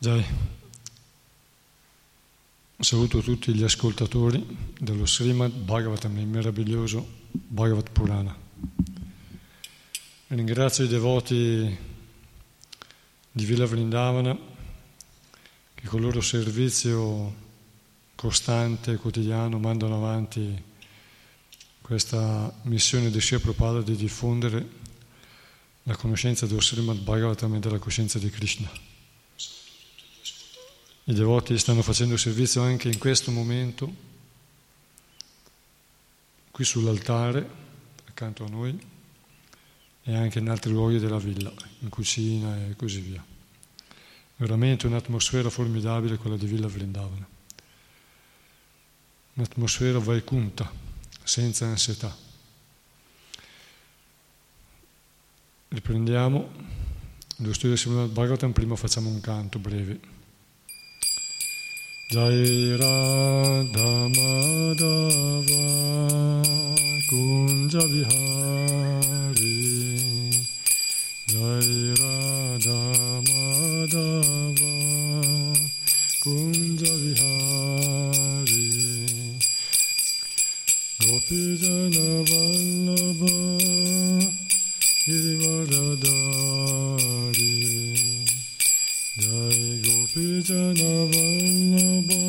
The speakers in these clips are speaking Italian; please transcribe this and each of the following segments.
Dai. Saluto tutti gli ascoltatori dello Srimad Bhagavatam, il meraviglioso Bhagavat Purana. Ringrazio i devoti di Villa Vrindavana che con il loro servizio costante e quotidiano mandano avanti questa missione di Shri Prabhupada di diffondere la conoscenza dello Srimad Bhagavatam e della coscienza di Krishna. I devoti stanno facendo servizio anche in questo momento, qui sull'altare, accanto a noi, e anche in altri luoghi della villa, in cucina e così via. Veramente un'atmosfera formidabile quella di Villa Vrindavana. Un'atmosfera vaikunta, senza ansietà. Riprendiamo lo studio di Srimad Bhagavatam, prima facciamo un canto breve. जय राधमाधव कुञ्जविहारी जय राधमाधव कुञ्जविहारी गोपीजनवल्लभ Gopi Jana Vallabha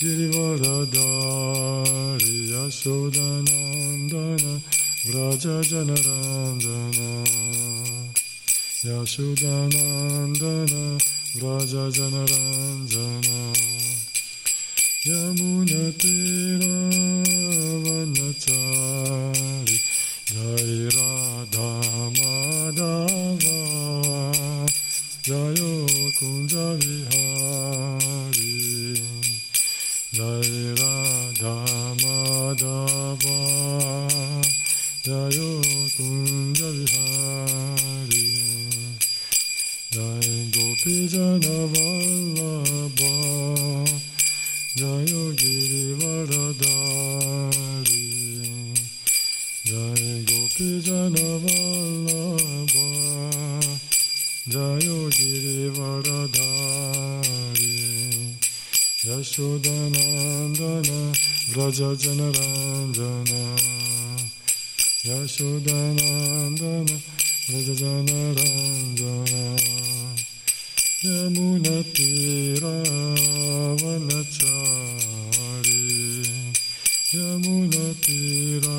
Girivaradari Yashodanandana Vraja Janaranjana Yashodanandana Vraja Janaranjana Yamuna Tira Vanachari Jai Radha Madhava Jayo Kunja Vihari Jai Gopi Jana Vallabha Jai Giri Varadari Jai Gopi Jana Janavallabha Jayo Girivaradari Yashodanandana Vraja Janaranjana Yashodanandana Vraja Janaranjana Yamuna Tira Vanachari Yamuna Tira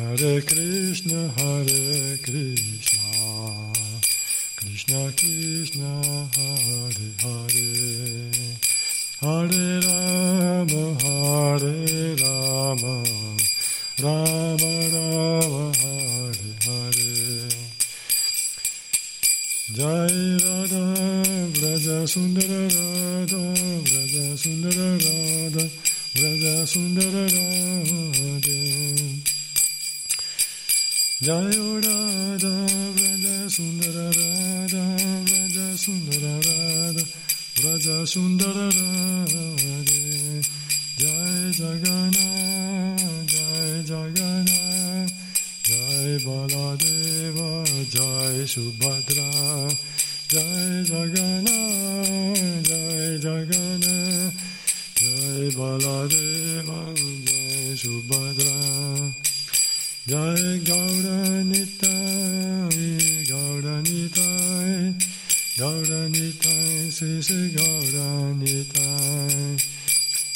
Hare Krishna, Hare Krishna, Krishna Krishna, Hare Hare, Hare Rama, Hare Rama, Rama Rama, Hare Hare. Jai Radha, Vraja Sundara Radha, Vraja Sundara Radha, Vraja Sundara Radha. Jai Radha, Vraja Sundara Radha, Vraja Sundara Radha, Vraja Sundara Radha. Jai Jagannath, Jai Jagannath, Jai Baladeva, Jai Subhadra, Jai Jagannath, Jai Jagannath, Jai Baladeva, Jai Subhadra. Jai Gauranitai, Gauranitai, Gauranitai, Sri Sri Gauranitai.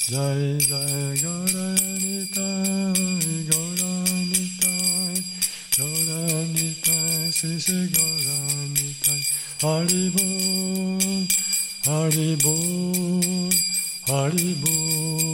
Jai Jai Gauranitai, Gauranitai, Gauranitai, Sri Sri Gauranitai. Haribol, Haribol, Haribol.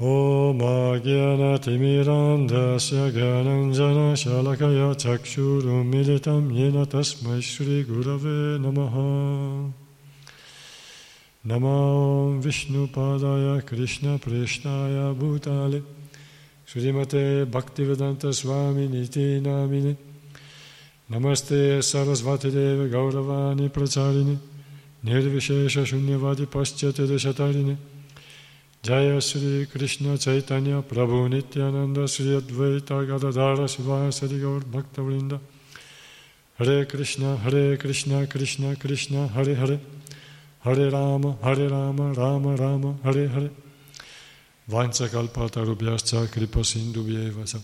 ॐ अज्ञानतिमिरान्धस्य ज्ञानञ्जनशलकया चक्षुरुन्मिलितं येन तस्मै श्रीगुरवे नमः नमो विष्णुपादाय कृष्णप्रेष्ठाय भूताले श्रीमते भक्तिवेदान्तस्वामिनिति नामिने नमस्ते सरस्वतीदेव गौरवाणि प्रचारिणे निर्विशेषशून्यवादि पश्चात्यदेशतारिणे जय श्री कृष्ण चैतन्य प्रभु नित्यानंद श्री अद्वैत गदाधर शिवासरि गौर भक्तवृंद हरे कृष्ण हरे कृष्ण कृष्ण कृष्ण हरे हरे हरे राम हरे राम राम राम हरे हरे वाञ्छकल्पतरुभ्यश्च कृपसिन्धुभ्येव च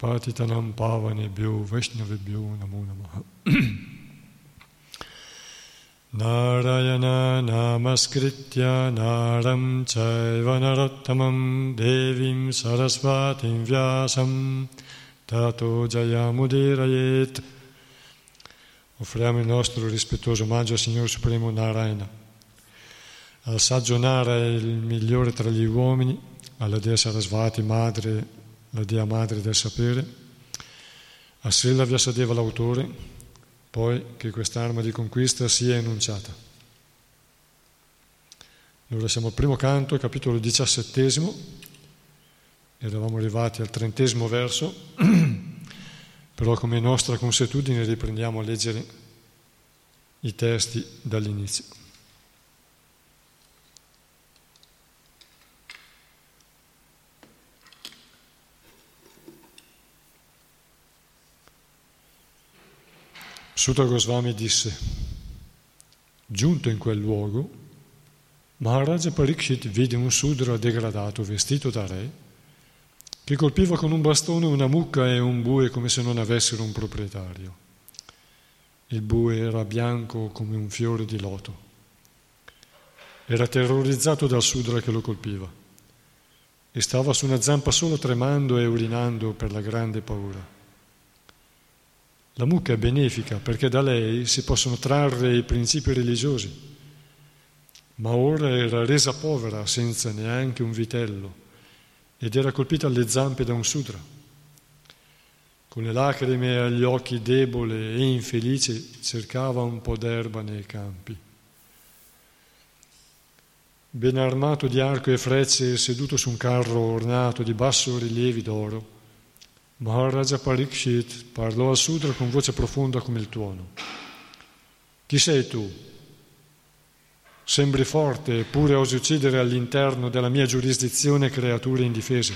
पातितनं पावनेभ्यो वैष्णवेभ्यो नमो नमः नारायण नमस्कृत्य नारं चैव नरोत्तमं देवीं सरस्वतीं व्यासं ततो जयामुदीरयेत् Offriamo il nostro rispettoso omaggio al Signore Supremo Narayana. Al saggio Nara è il migliore tra gli uomini, alla Dea Sarasvati, madre, la Dea madre del sapere, a Srila Vyasadeva l'autore, poi che quest'arma di conquista sia enunciata. Allora siamo al primo canto, capitolo diciassettesimo, eravamo arrivati al trentesimo verso, però come nostra consuetudine riprendiamo a leggere i testi dall'inizio. Sutta Goswami disse, giunto in quel luogo, Maharaja Parikshit vide un sudra degradato vestito da re che colpiva con un bastone una mucca e un bue come se non avessero un proprietario. Il bue era bianco come un fiore di loto. Era terrorizzato dal sudra che lo colpiva e stava su una zampa sola tremando e urinando per la grande paura. La mucca è benefica perché da lei si possono trarre i principi religiosi, ma ora era resa povera senza neanche un vitello ed era colpita alle zampe da un sudra. Con le lacrime agli occhi debole e infelice cercava un po' d'erba nei campi. Ben armato di arco e frecce seduto su un carro ornato di basso rilievi d'oro, Maharaja Parikshit parlò al Sudra con voce profonda come il tuono. Chi sei tu? Sembri forte, eppure osi uccidere all'interno della mia giurisdizione creature indifese.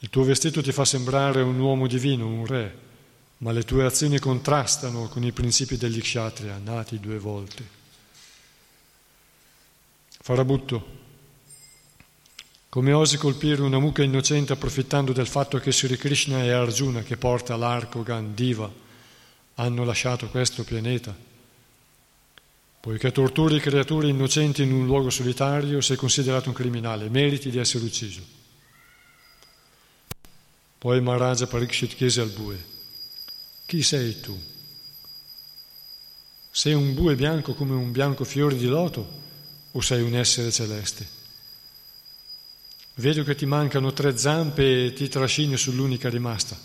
Il tuo vestito ti fa sembrare un uomo divino, un re, ma le tue azioni contrastano con i principi degli kshatriya, nati due volte. Farabutto, come osi colpire una mucca innocente approfittando del fatto che Sri Krishna e Arjuna, che porta l'arco Gandiva, hanno lasciato questo pianeta? Poiché torturi creature innocenti in un luogo solitario, sei considerato un criminale, meriti di essere ucciso. Poi Maharaja Parikshit chiese al bue, chi sei tu? Sei un bue bianco come un bianco fiore di loto o sei un essere celeste? Vedo che ti mancano tre zampe e ti trascini sull'unica rimasta.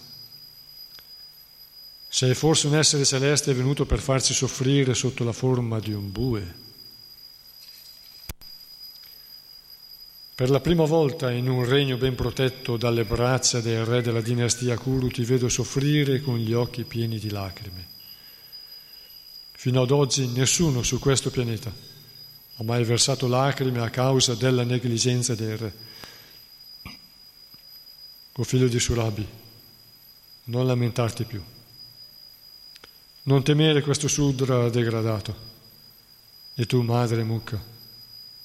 Sei forse un essere celeste venuto per farci soffrire sotto la forma di un bue. Per la prima volta in un regno ben protetto dalle braccia del re della dinastia Kuru ti vedo soffrire con gli occhi pieni di lacrime. Fino ad oggi nessuno su questo pianeta ha mai versato lacrime a causa della negligenza del re. O figlio di Surabi, non lamentarti più. Non temere questo sudra degradato. E tu, madre Mukha,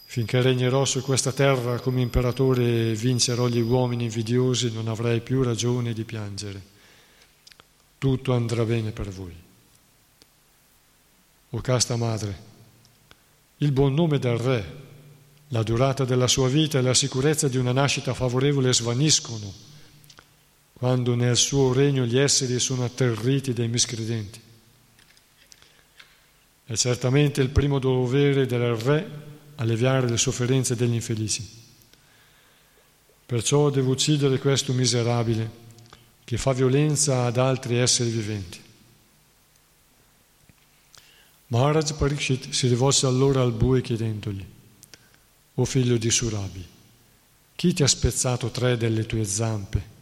finché regnerò su questa terra come imperatore e vincerò gli uomini invidiosi, non avrai più ragione di piangere. Tutto andrà bene per voi. O casta madre, il buon nome del re, la durata della sua vita e la sicurezza di una nascita favorevole svaniscono quando nel suo regno gli esseri sono atterriti dai miscredenti. È certamente il primo dovere del re alleviare le sofferenze degli infelici. Perciò devo uccidere questo miserabile che fa violenza ad altri esseri viventi. Maharaj Parikshit si rivolse allora al bue chiedendogli, o figlio di Surabi, chi ti ha spezzato tre delle tue zampe?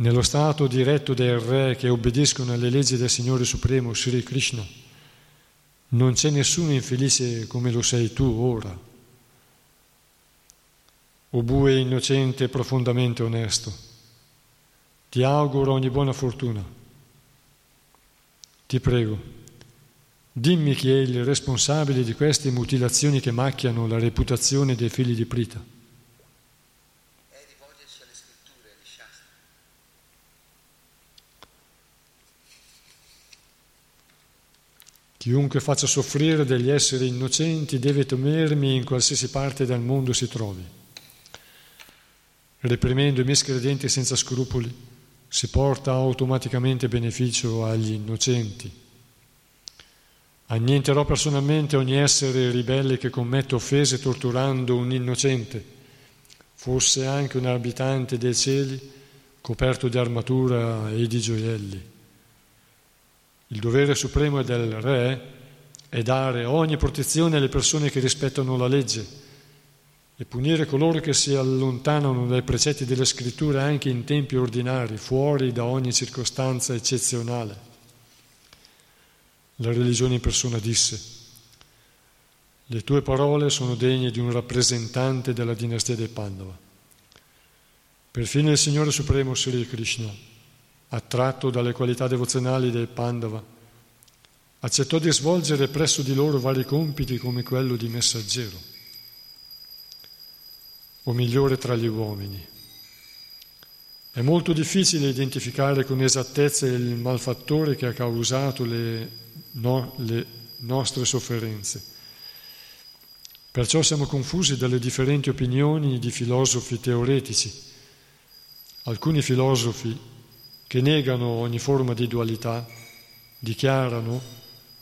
Nello stato diretto del re che obbediscono alle leggi del Signore Supremo, Sri Krishna, non c'è nessuno infelice come lo sei tu ora. O bue innocente e profondamente onesto, ti auguro ogni buona fortuna. Ti prego, dimmi chi è il responsabile di queste mutilazioni che macchiano la reputazione dei figli di Prita. Chiunque faccia soffrire degli esseri innocenti deve temermi in qualsiasi parte del mondo si trovi. Reprimendo i miscredenti senza scrupoli, si porta automaticamente beneficio agli innocenti. Annienterò personalmente ogni essere ribelle che commette offese torturando un innocente, fosse anche un abitante dei cieli coperto di armatura e di gioielli. Il dovere supremo del re è dare ogni protezione alle persone che rispettano la legge e punire coloro che si allontanano dai precetti delle scritture anche in tempi ordinari, fuori da ogni circostanza eccezionale. La religione in persona disse, le tue parole sono degne di un rappresentante della dinastia dei Pandava. Perfino il Signore Supremo Sri Krishna attratto dalle qualità devozionali dei Pandava, accettò di svolgere presso di loro vari compiti come quello di messaggero, o migliore tra gli uomini. È molto difficile identificare con esattezza il malfattore che ha causato le, no, le nostre sofferenze. Perciò siamo confusi dalle differenti opinioni di filosofi teoretici. Alcuni filosofi che negano ogni forma di dualità, dichiarano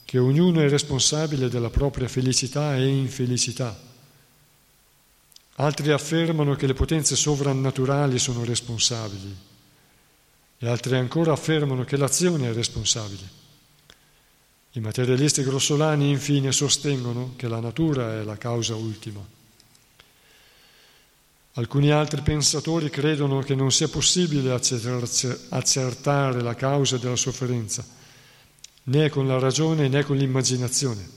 che ognuno è responsabile della propria felicità e infelicità. Altri affermano che le potenze sovrannaturali sono responsabili e altri ancora affermano che l'azione è responsabile. I materialisti grossolani infine sostengono che la natura è la causa ultima. Alcuni altri pensatori credono che non sia possibile accertare la causa della sofferenza, né con la ragione né con l'immaginazione,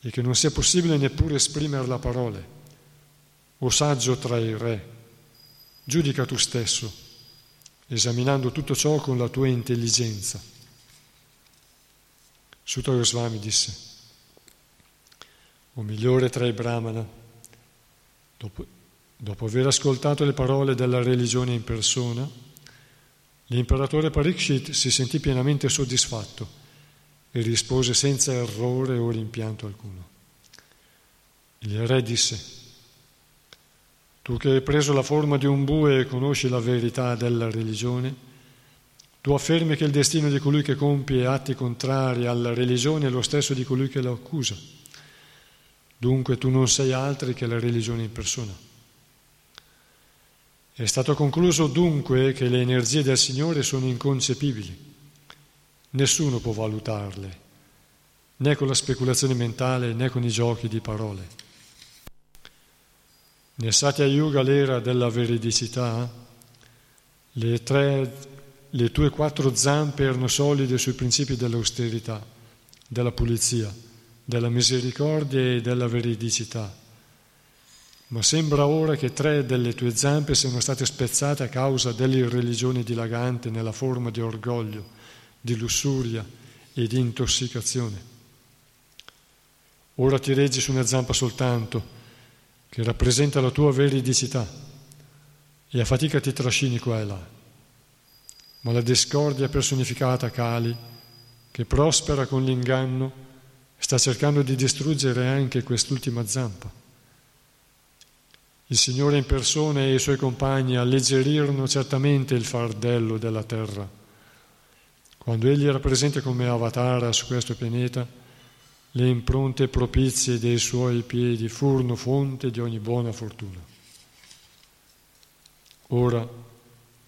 e che non sia possibile neppure esprimerla a parole. O saggio tra i re, giudica tu stesso, esaminando tutto ciò con la tua intelligenza. Sutta Goswami disse, o migliore tra i brahmana, Dopo, dopo aver ascoltato le parole della religione in persona, l'imperatore Parikshit si sentì pienamente soddisfatto e rispose senza errore o rimpianto alcuno. Il re disse, tu che hai preso la forma di un bue e conosci la verità della religione, tu affermi che il destino di colui che compie atti contrari alla religione è lo stesso di colui che lo accusa. Dunque tu non sei altri che la religione in persona. È stato concluso dunque che le energie del Signore sono inconcepibili. Nessuno può valutarle, né con la speculazione mentale né con i giochi di parole. Nel Satya Yuga, l'era della veridicità, le, tre, le tue quattro zampe erano solide sui principi dell'austerità, della pulizia, della misericordia e della veridicità. Ma sembra ora che tre delle tue zampe siano state spezzate a causa dell'irreligione dilagante nella forma di orgoglio, di lussuria e di intossicazione. Ora ti reggi su una zampa soltanto, che rappresenta la tua veridicità e a fatica ti trascini qua e là. Ma la discordia personificata Kali, che prospera con l'inganno, sta cercando di distruggere anche quest'ultima zampa. Il Signore in persona e i suoi compagni alleggerirono certamente il fardello della terra. Quando Egli era presente come avatara su questo pianeta, le impronte propizie dei suoi piedi furono fonte di ogni buona fortuna. Ora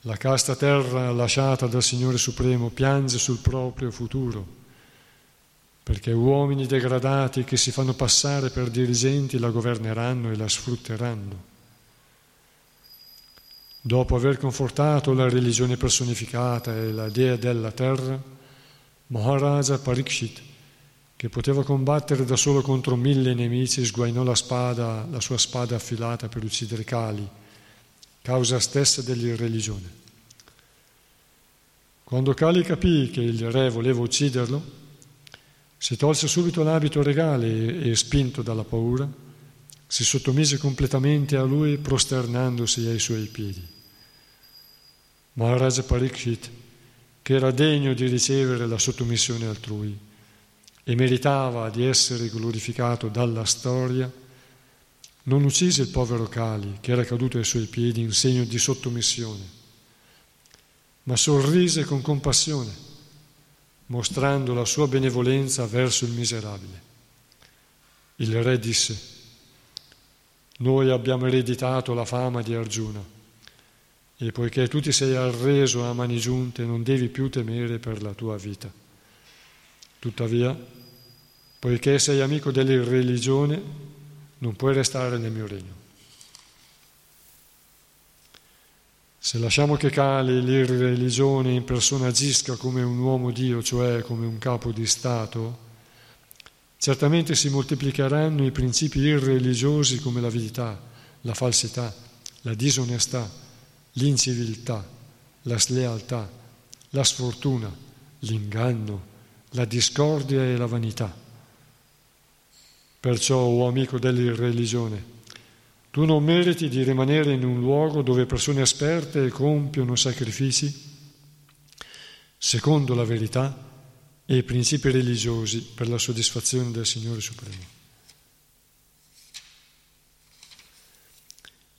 la casta terra lasciata dal Signore Supremo piange sul proprio futuro, perché uomini degradati che si fanno passare per dirigenti la governeranno e la sfrutteranno. Dopo aver confortato la religione personificata e la dea della terra, Maharaja Parikshit che poteva combattere da solo contro mille nemici, sguainò la spada, la sua spada affilata per uccidere Kali, causa stessa dell'irreligione. Quando Kali capì che il re voleva ucciderlo, si tolse subito l'abito regale e, spinto dalla paura, si sottomise completamente a lui prosternandosi ai suoi piedi. Maharaj Parikshit, che era degno di ricevere la sottomissione altrui, e meritava di essere glorificato dalla storia, non uccise il povero Cali che era caduto ai suoi piedi in segno di sottomissione, ma sorrise con compassione, mostrando la sua benevolenza verso il miserabile. Il re disse, noi abbiamo ereditato la fama di Arjuna e poiché tu ti sei arreso a mani giunte non devi più temere per la tua vita. Tuttavia, poiché sei amico dell'irreligione, non puoi restare nel mio regno. Se lasciamo che Kali, l'irreligione in persona, agisca come un uomo Dio, cioè come un capo di Stato, certamente si moltiplicheranno i principi irreligiosi come l'avidità, la falsità, la disonestà, l'inciviltà, la slealtà, la sfortuna, l'inganno, la discordia e la vanità. Perciò, o oh amico dell'irreligione, tu non meriti di rimanere in un luogo dove persone esperte compiono sacrifici secondo la verità e i principi religiosi per la soddisfazione del Signore Supremo.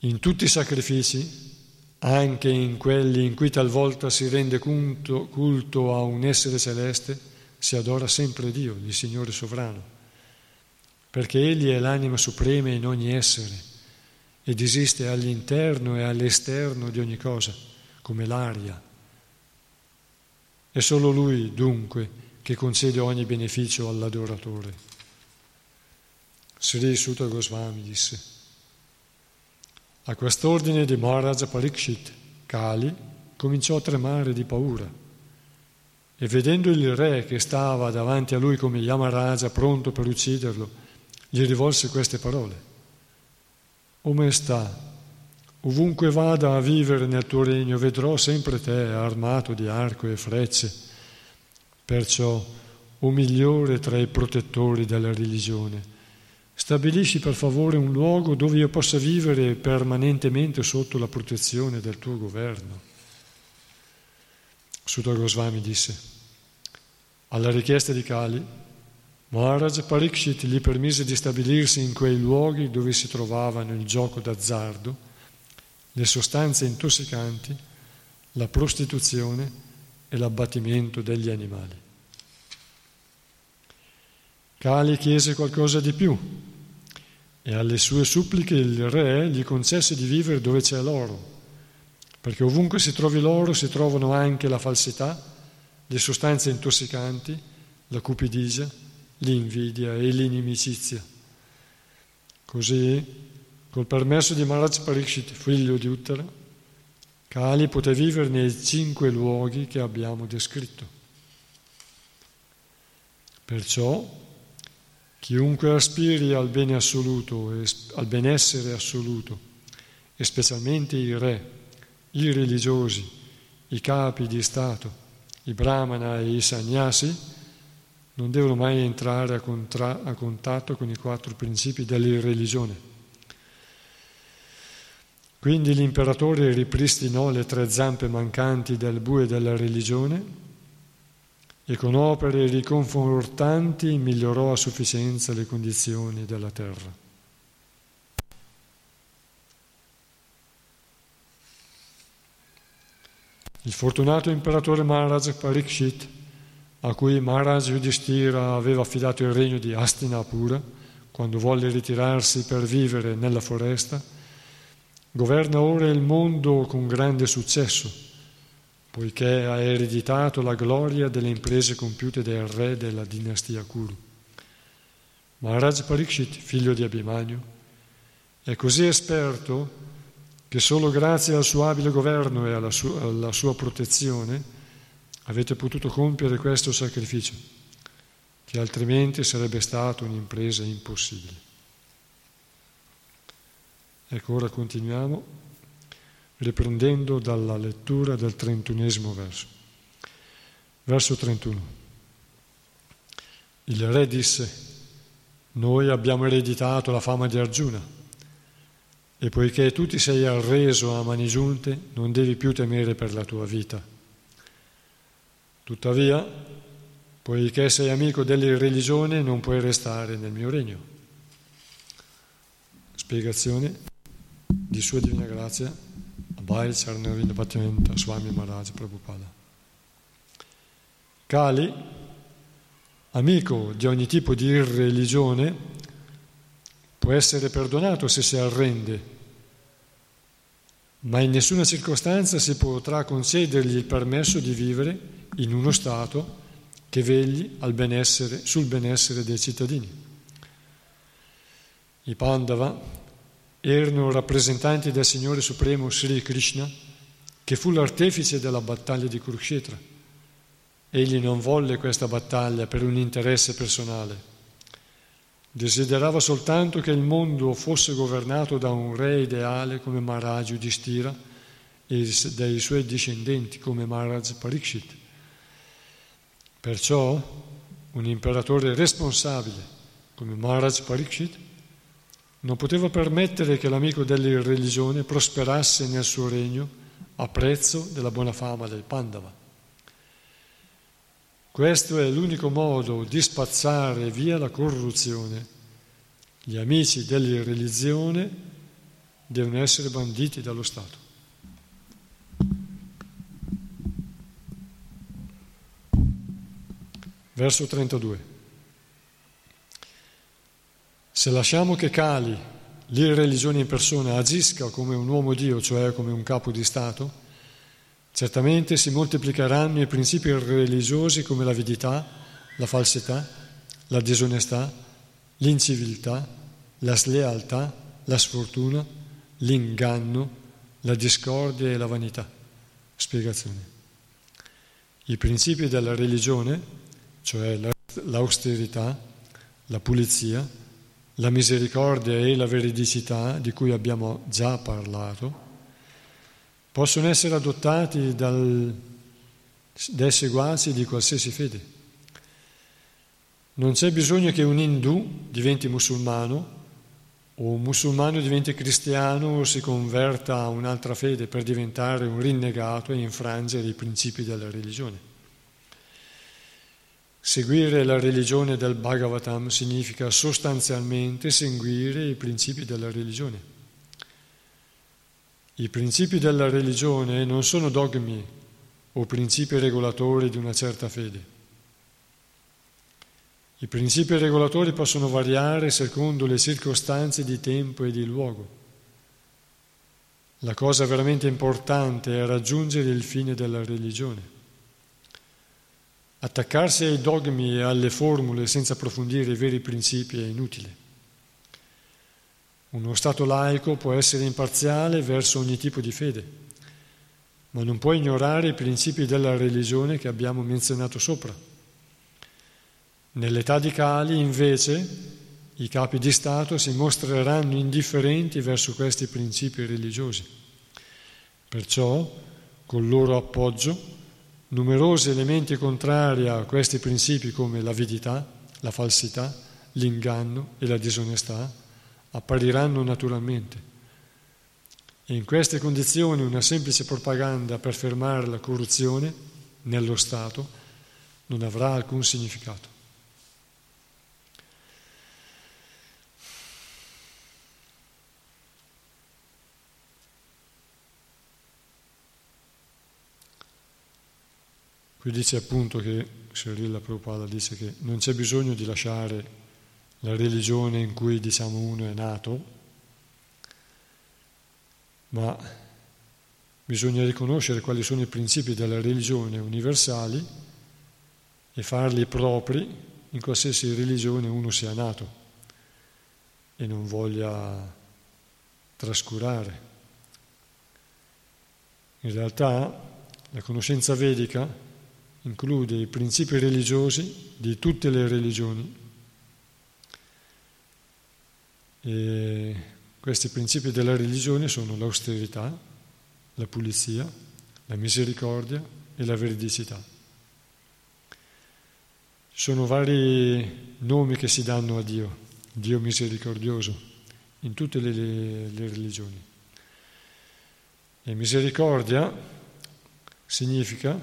In tutti i sacrifici, anche in quelli in cui talvolta si rende culto, culto a un essere celeste, si adora sempre Dio, il Signore sovrano perché Egli è l'anima suprema in ogni essere ed esiste all'interno e all'esterno di ogni cosa, come l'aria. È solo Lui, dunque, che concede ogni beneficio all'adoratore. Sri Sutta Goswami disse, a quest'ordine di Maharaj Parikshit, Kali cominciò a tremare di paura e vedendo il re che stava davanti a lui come Yamaraja pronto per ucciderlo, gli rivolse queste parole. O maestà, ovunque vada a vivere nel tuo regno vedrò sempre te armato di arco e frecce. Perciò, o migliore tra i protettori della religione, stabilisci per favore un luogo dove io possa vivere permanentemente sotto la protezione del tuo governo. Sutta Goswami disse, alla richiesta di Kali, Maharaj Parikshit gli permise di stabilirsi in quei luoghi dove si trovavano il gioco d'azzardo, le sostanze intossicanti, la prostituzione e l'abbattimento degli animali. Kali chiese qualcosa di più e alle sue suppliche il re gli concesse di vivere dove c'è l'oro, perché ovunque si trovi l'oro si trovano anche la falsità, le sostanze intossicanti, la cupidigia, l'invidia e l'inimicizia. Così col permesso di Maharaj Parikshit, figlio di Uttara, Kali poté vivere nei cinque luoghi che abbiamo descritto. Perciò chiunque aspiri al bene assoluto, al benessere assoluto, e specialmente i re, i religiosi, i capi di Stato, i brahmana e i sannyasi, non devono mai entrare a, contra- a contatto con i quattro principi della religione. Quindi l'imperatore ripristinò le tre zampe mancanti del bue della religione e con opere riconfortanti migliorò a sufficienza le condizioni della terra. Il fortunato imperatore Maharaj Parikshit a cui Maharaj Yudhishthira aveva affidato il regno di Hastinapura quando volle ritirarsi per vivere nella foresta, governa ora il mondo con grande successo, poiché ha ereditato la gloria delle imprese compiute dal re della dinastia Kuru. Maharaj Parikshit, figlio di Abhimanyu, è così esperto che solo grazie al suo abile governo e alla sua, alla sua protezione avete potuto compiere questo sacrificio, che altrimenti sarebbe stata un'impresa impossibile. Ecco, ora continuiamo riprendendo dalla lettura del trentunesimo verso. Verso 31. Il re disse, noi abbiamo ereditato la fama di Arjuna e poiché tu ti sei arreso a mani giunte, non devi più temere per la tua vita Tuttavia, poiché sei amico della religione, non puoi restare nel mio regno. Spiegazione di Sua Divina Grazia, Abhay Charnavinda Bhaktivinoda Swami Maharaj Prabhupada. Kali, amico di ogni tipo di religione, può essere perdonato se si arrende, ma in nessuna circostanza si potrà concedergli il permesso di vivere in uno Stato che vegli benessere, sul benessere dei cittadini. I Pandava erano rappresentanti del Signore Supremo Sri Krishna, che fu l'artefice della battaglia di Kurukshetra. Egli non volle questa battaglia per un interesse personale. Desiderava soltanto che il mondo fosse governato da un re ideale come Maharaj Yudhishthira e dai suoi discendenti come Maharaj Parikshit. Perciò un imperatore responsabile come Maharaj Parikshit non poteva permettere che l'amico della religione prosperasse nel suo regno a prezzo della buona fama del Pandava. Questo è l'unico modo di spazzare via la corruzione. Gli amici della religione devono essere banditi dallo Stato. Verso 32. Se lasciamo che Kali, l'irreligione in persona, agisca come un uomo Dio, cioè come un capo di Stato, certamente si moltiplicheranno i principi religiosi come l'avidità, la falsità, la disonestà, l'inciviltà, la slealtà, la sfortuna, l'inganno, la discordia e la vanità. Spiegazione. I principi della religione cioè l'austerità, la pulizia, la misericordia e la veridicità di cui abbiamo già parlato, possono essere adottati dal, dai seguaci di qualsiasi fede. Non c'è bisogno che un indù diventi musulmano o un musulmano diventi cristiano o si converta a un'altra fede per diventare un rinnegato e infrangere i principi della religione. Seguire la religione del Bhagavatam significa sostanzialmente seguire i principi della religione. I principi della religione non sono dogmi o principi regolatori di una certa fede. I principi regolatori possono variare secondo le circostanze di tempo e di luogo. La cosa veramente importante è raggiungere il fine della religione. Attaccarsi ai dogmi e alle formule senza approfondire i veri principi è inutile. Uno Stato laico può essere imparziale verso ogni tipo di fede, ma non può ignorare i principi della religione che abbiamo menzionato sopra. Nell'età di Cali, invece, i capi di Stato si mostreranno indifferenti verso questi principi religiosi. Perciò, col loro appoggio, numerosi elementi contrari a questi principi come l'avidità, la falsità, l'inganno e la disonestà appariranno naturalmente. E in queste condizioni una semplice propaganda per fermare la corruzione nello Stato non avrà alcun significato. Qui dice appunto che Srila Prabhupada dice che non c'è bisogno di lasciare la religione in cui diciamo uno è nato, ma bisogna riconoscere quali sono i principi della religione universali e farli propri in qualsiasi religione uno sia nato e non voglia trascurare. In realtà la conoscenza vedica include i principi religiosi di tutte le religioni. E questi principi della religione sono l'austerità, la pulizia, la misericordia e la veridicità. Ci sono vari nomi che si danno a Dio, Dio misericordioso, in tutte le, le, religioni. E misericordia significa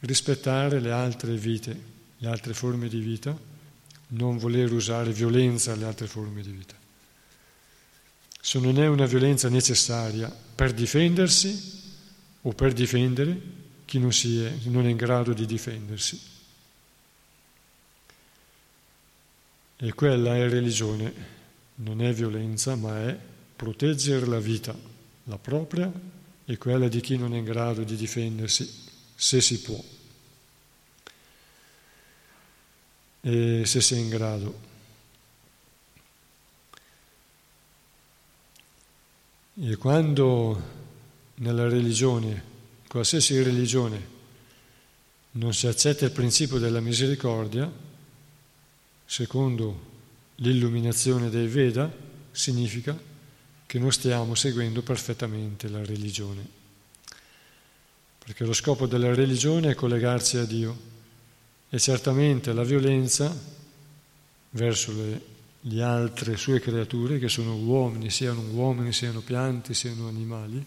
rispettare le altre vite, le altre forme di vita, non voler usare violenza alle altre forme di vita. Se non è una violenza necessaria per difendersi o per difendere chi non, è, non è in grado di difendersi. E quella è religione, non è violenza, ma è proteggere la vita, la propria e quella di chi non è in grado di difendersi se si può e se sei in grado. E quando nella religione, qualsiasi religione, non si accetta il principio della misericordia, secondo l'illuminazione dei Veda, significa che non stiamo seguendo perfettamente la religione perché lo scopo della religione è collegarsi a Dio e certamente la violenza verso le, le altre sue creature, che sono uomini, siano uomini, siano piante, siano animali,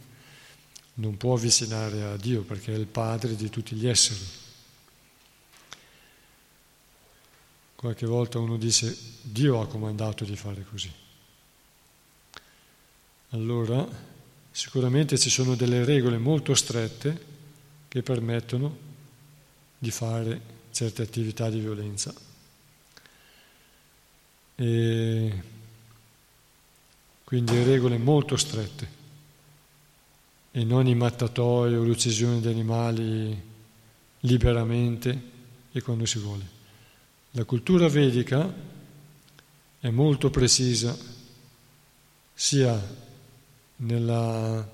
non può avvicinare a Dio perché è il padre di tutti gli esseri. Qualche volta uno dice Dio ha comandato di fare così. Allora sicuramente ci sono delle regole molto strette che permettono di fare certe attività di violenza. E quindi regole molto strette e non i mattatoi o l'uccisione di animali liberamente e quando si vuole. La cultura vedica è molto precisa sia nella,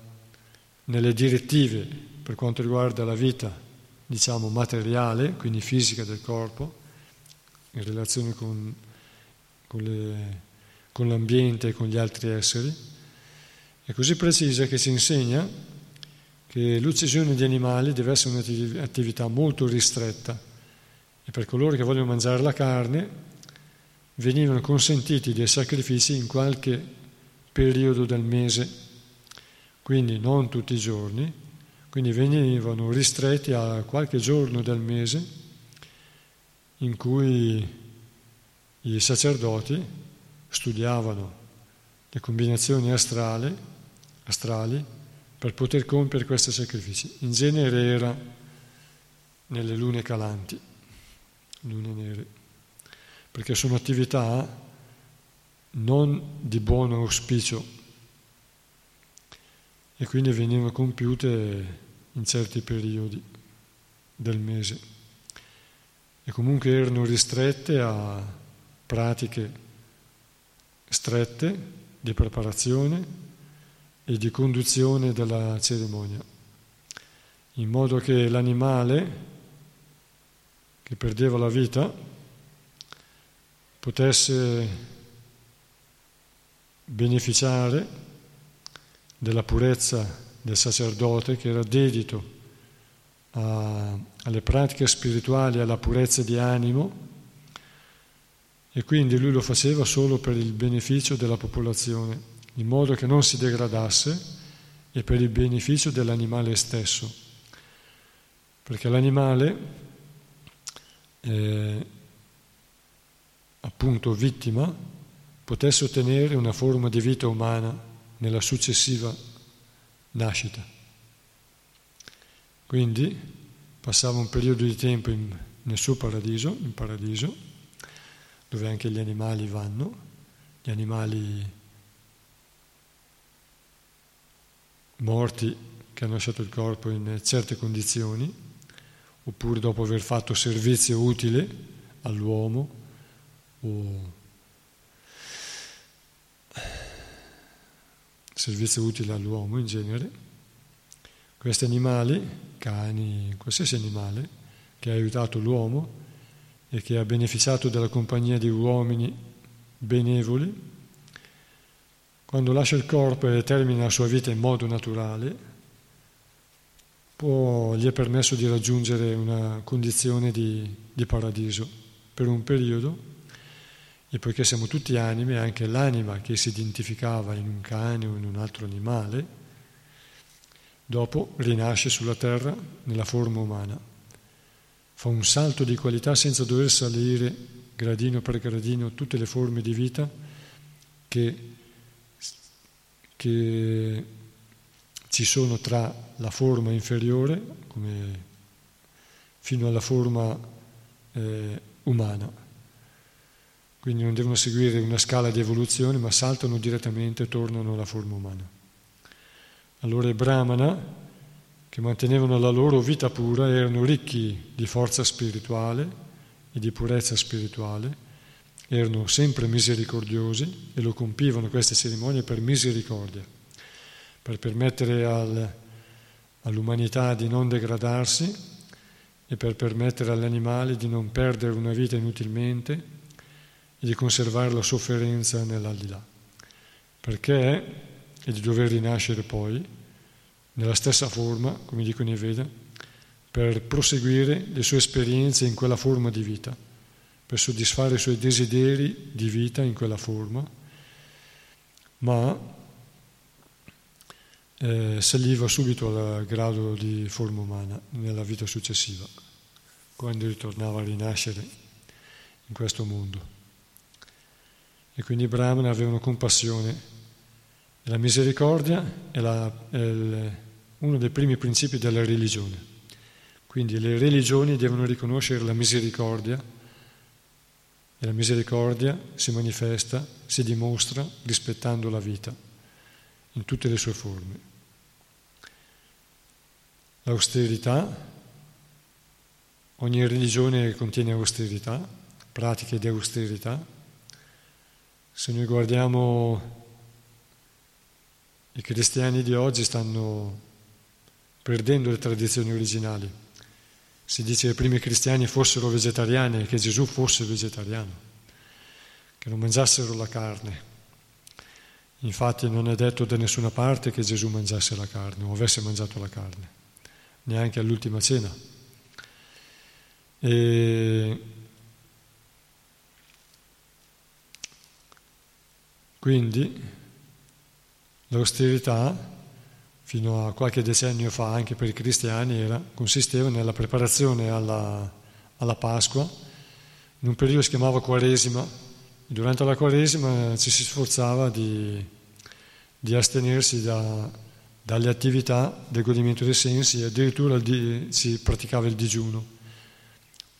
nelle direttive per quanto riguarda la vita, diciamo, materiale, quindi fisica del corpo, in relazione con, con, le, con l'ambiente e con gli altri esseri, è così precisa che si insegna che l'uccisione di animali deve essere un'attività molto ristretta e per coloro che vogliono mangiare la carne venivano consentiti dei sacrifici in qualche periodo del mese, quindi non tutti i giorni, quindi venivano ristretti a qualche giorno del mese in cui i sacerdoti studiavano le combinazioni astrali, astrali per poter compiere questi sacrifici. In genere era nelle lune calanti, lune nere, perché sono attività non di buon auspicio e quindi venivano compiute in certi periodi del mese. E comunque erano ristrette a pratiche strette di preparazione e di conduzione della cerimonia, in modo che l'animale che perdeva la vita potesse beneficiare della purezza del sacerdote che era dedito a, alle pratiche spirituali, alla purezza di animo e quindi lui lo faceva solo per il beneficio della popolazione, in modo che non si degradasse e per il beneficio dell'animale stesso. Perché l'animale, eh, appunto vittima, potesse ottenere una forma di vita umana nella successiva nascita. Quindi passava un periodo di tempo in, nel suo paradiso, in paradiso, dove anche gli animali vanno, gli animali morti che hanno lasciato il corpo in certe condizioni, oppure dopo aver fatto servizio utile all'uomo o servizio utile all'uomo in genere. Questi animali, cani, qualsiasi animale che ha aiutato l'uomo e che ha beneficiato della compagnia di uomini benevoli, quando lascia il corpo e termina la sua vita in modo naturale, può, gli è permesso di raggiungere una condizione di, di paradiso per un periodo e poiché siamo tutti anime, anche l'anima che si identificava in un cane o in un altro animale, dopo rinasce sulla terra nella forma umana. Fa un salto di qualità senza dover salire gradino per gradino tutte le forme di vita che, che ci sono tra la forma inferiore come, fino alla forma eh, umana. Quindi non devono seguire una scala di evoluzione, ma saltano direttamente e tornano alla forma umana. Allora i Brahmana, che mantenevano la loro vita pura, erano ricchi di forza spirituale e di purezza spirituale, erano sempre misericordiosi e lo compivano queste cerimonie per misericordia, per permettere al, all'umanità di non degradarsi e per permettere agli animali di non perdere una vita inutilmente e di conservare la sofferenza nell'aldilà, perché è di dover rinascere poi nella stessa forma, come dicono i Veda, per proseguire le sue esperienze in quella forma di vita, per soddisfare i suoi desideri di vita in quella forma, ma eh, saliva subito al grado di forma umana nella vita successiva, quando ritornava a rinascere in questo mondo. E quindi i Brahmana avevano compassione. La misericordia è, la, è il, uno dei primi principi della religione. Quindi le religioni devono riconoscere la misericordia e la misericordia si manifesta, si dimostra rispettando la vita in tutte le sue forme. L'austerità, ogni religione contiene austerità, pratiche di austerità, se noi guardiamo i cristiani di oggi stanno perdendo le tradizioni originali. Si dice che i primi cristiani fossero vegetariani e che Gesù fosse vegetariano, che non mangiassero la carne. Infatti non è detto da nessuna parte che Gesù mangiasse la carne o avesse mangiato la carne, neanche all'ultima cena. E Quindi l'austerità, fino a qualche decennio fa, anche per i cristiani, era, consisteva nella preparazione alla, alla Pasqua, in un periodo che si chiamava Quaresima. Durante la Quaresima ci si sforzava di, di astenersi da, dalle attività del godimento dei sensi e addirittura di, si praticava il digiuno.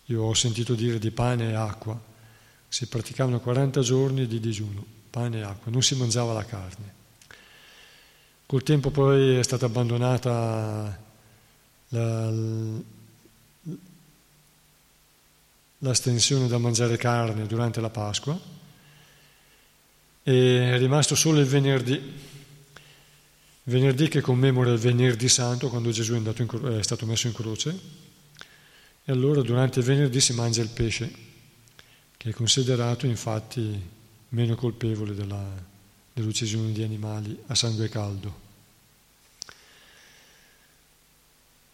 Io ho sentito dire di pane e acqua. Si praticavano 40 giorni di digiuno pane e acqua, non si mangiava la carne. Col tempo poi è stata abbandonata la, l'astensione da mangiare carne durante la Pasqua. E è rimasto solo il venerdì, venerdì che commemora il venerdì santo quando Gesù è, in, è stato messo in croce. E allora durante il venerdì si mangia il pesce che è considerato infatti meno colpevole della, dell'uccisione di animali a sangue caldo.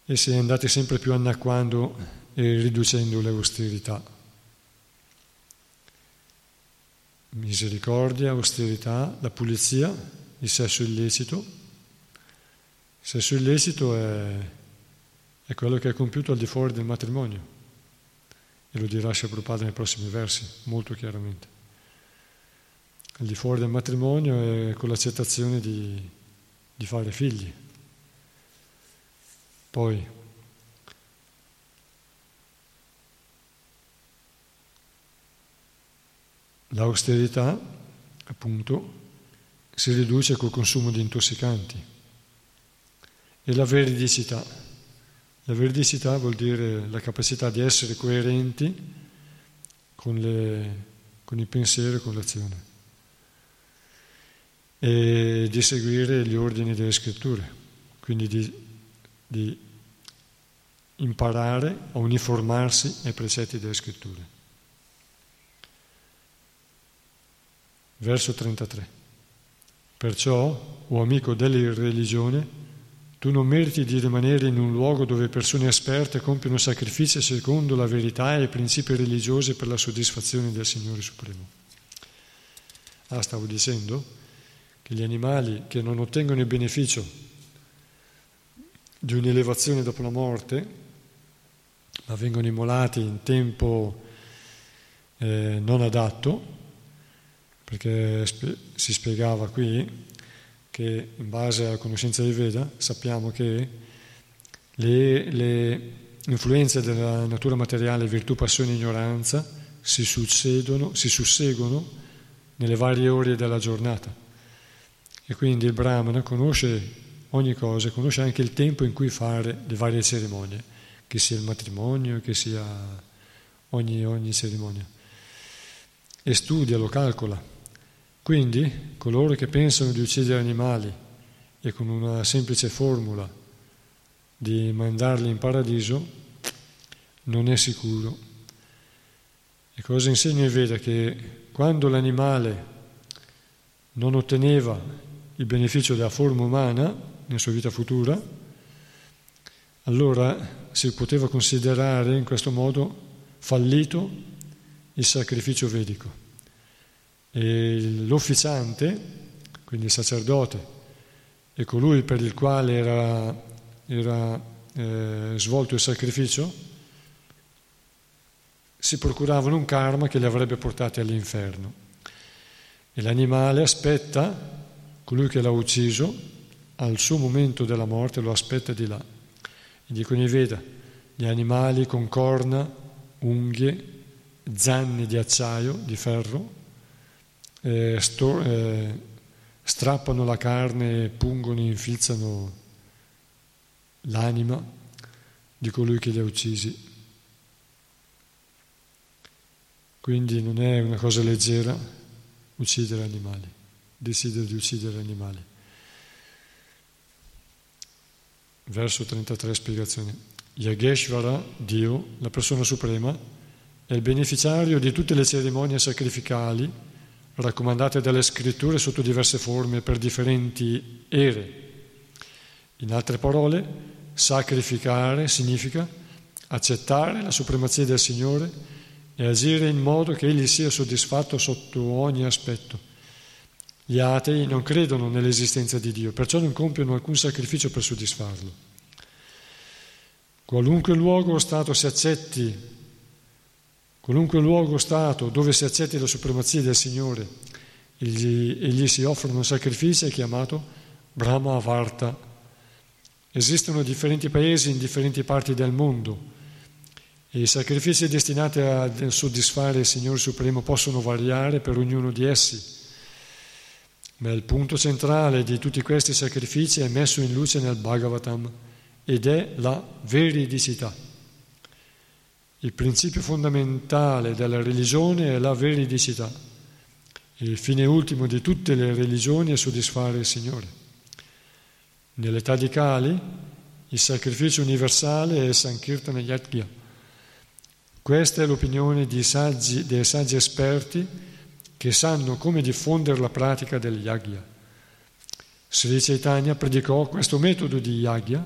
E si è andati sempre più annacquando e riducendo le austerità. misericordia, austerità, la pulizia, il sesso illecito. Il sesso illecito è, è quello che è compiuto al di fuori del matrimonio e lo dirà Prabhupada nei prossimi versi, molto chiaramente. Al di fuori del matrimonio è con l'accettazione di, di fare figli. Poi L'austerità, appunto, si riduce col consumo di intossicanti. E la veridicità. La veridicità vuol dire la capacità di essere coerenti con, le, con il pensiero e con l'azione e di seguire gli ordini delle scritture, quindi di, di imparare a uniformarsi ai precetti delle scritture. Verso 33. Perciò, o amico della religione, tu non meriti di rimanere in un luogo dove persone esperte compiono sacrifici secondo la verità e i principi religiosi per la soddisfazione del Signore Supremo. Ah, stavo dicendo che gli animali che non ottengono il beneficio di un'elevazione dopo la morte, ma vengono immolati in tempo eh, non adatto, perché si spiegava qui che in base alla conoscenza di Veda sappiamo che le, le influenze della natura materiale, virtù, passione e ignoranza si si susseguono nelle varie ore della giornata. E quindi il Brahmana conosce ogni cosa, conosce anche il tempo in cui fare le varie cerimonie, che sia il matrimonio, che sia ogni, ogni cerimonia. E studia, lo calcola. Quindi coloro che pensano di uccidere animali e con una semplice formula di mandarli in paradiso non è sicuro. E cosa insegna il Veda? Che quando l'animale non otteneva il beneficio della forma umana nella sua vita futura, allora si poteva considerare in questo modo fallito il sacrificio vedico. E l'ufficiante, quindi il sacerdote, e colui per il quale era, era eh, svolto il sacrificio, si procuravano un karma che li avrebbe portati all'inferno. E l'animale aspetta, colui che l'ha ucciso, al suo momento della morte lo aspetta di là. E dicono i Veda, gli animali con corna, unghie, zanne di acciaio, di ferro, eh, sto, eh, strappano la carne, pungono, infilzano l'anima di colui che li ha uccisi. Quindi non è una cosa leggera uccidere animali, decidere di uccidere animali. Verso 33 spiegazione. Yageshvara, Dio, la persona suprema, è il beneficiario di tutte le cerimonie sacrificali raccomandate dalle scritture sotto diverse forme per differenti ere. In altre parole, sacrificare significa accettare la supremazia del Signore e agire in modo che Egli sia soddisfatto sotto ogni aspetto. Gli atei non credono nell'esistenza di Dio, perciò non compiono alcun sacrificio per soddisfarlo. Qualunque luogo o stato si accetti Qualunque luogo o stato dove si accetti la supremazia del Signore e gli, e gli si offrono sacrifici è chiamato Brahma Avarta. Esistono differenti paesi in differenti parti del mondo e i sacrifici destinati a soddisfare il Signore Supremo possono variare per ognuno di essi. Ma il punto centrale di tutti questi sacrifici è messo in luce nel Bhagavatam ed è la veridicità. Il principio fondamentale della religione è la veridicità Il fine ultimo di tutte le religioni è soddisfare il Signore. Nell'età di Kali, il sacrificio universale è Sankirtana Yajna. Questa è l'opinione saggi, dei saggi esperti che sanno come diffondere la pratica del Yajna. Sri Chaitanya predicò questo metodo di Yajna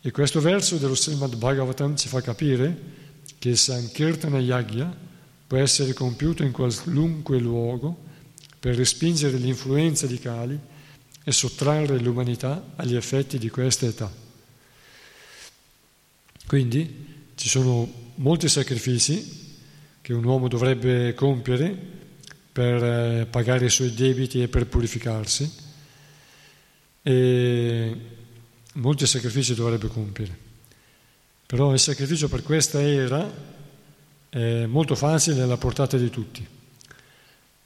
e questo verso dello Srimad Bhagavatam ci fa capire che il Sankirtana Yajna può essere compiuto in qualunque luogo per respingere l'influenza di Kali e sottrarre l'umanità agli effetti di questa età. Quindi ci sono molti sacrifici che un uomo dovrebbe compiere per eh, pagare i suoi debiti e per purificarsi e molti sacrifici dovrebbe compiere. Però il sacrificio per questa era è molto facile alla portata di tutti.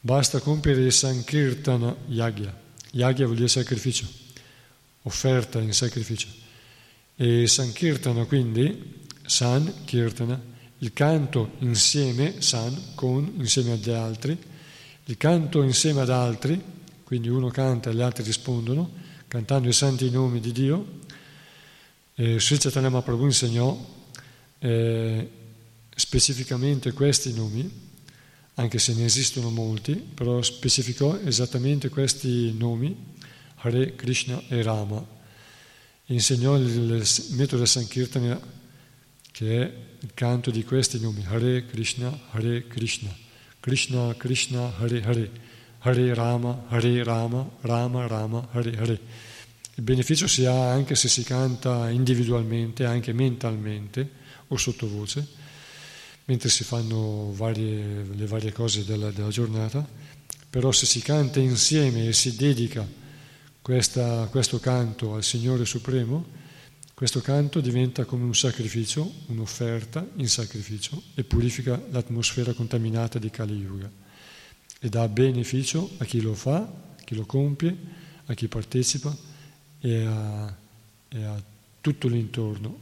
Basta compiere il Sankirtana Yagya. Yagya vuol dire sacrificio, offerta in sacrificio. E Sankirtana quindi, San Kirtana, il canto insieme, San, con, insieme agli altri, il canto insieme ad altri, quindi uno canta e gli altri rispondono, cantando i santi nomi di Dio. Eh, Sri Chaitanya Mahaprabhu insegnò eh, specificamente questi nomi, anche se ne esistono molti, però specificò esattamente questi nomi, Hare Krishna e Rama insegnò il metodo Sankirtana, che è il canto di questi nomi, Hare Krishna, Hare Krishna, Krishna Krishna, Hare Hare, Hare Rama, Hare Rama, Rama Rama, Hare Hare. Il beneficio si ha anche se si canta individualmente, anche mentalmente o sottovoce, mentre si fanno varie, le varie cose della, della giornata, però se si canta insieme e si dedica questa, questo canto al Signore Supremo, questo canto diventa come un sacrificio, un'offerta in sacrificio e purifica l'atmosfera contaminata di Kali Yuga e dà beneficio a chi lo fa, a chi lo compie, a chi partecipa e a, e a tutto l'intorno.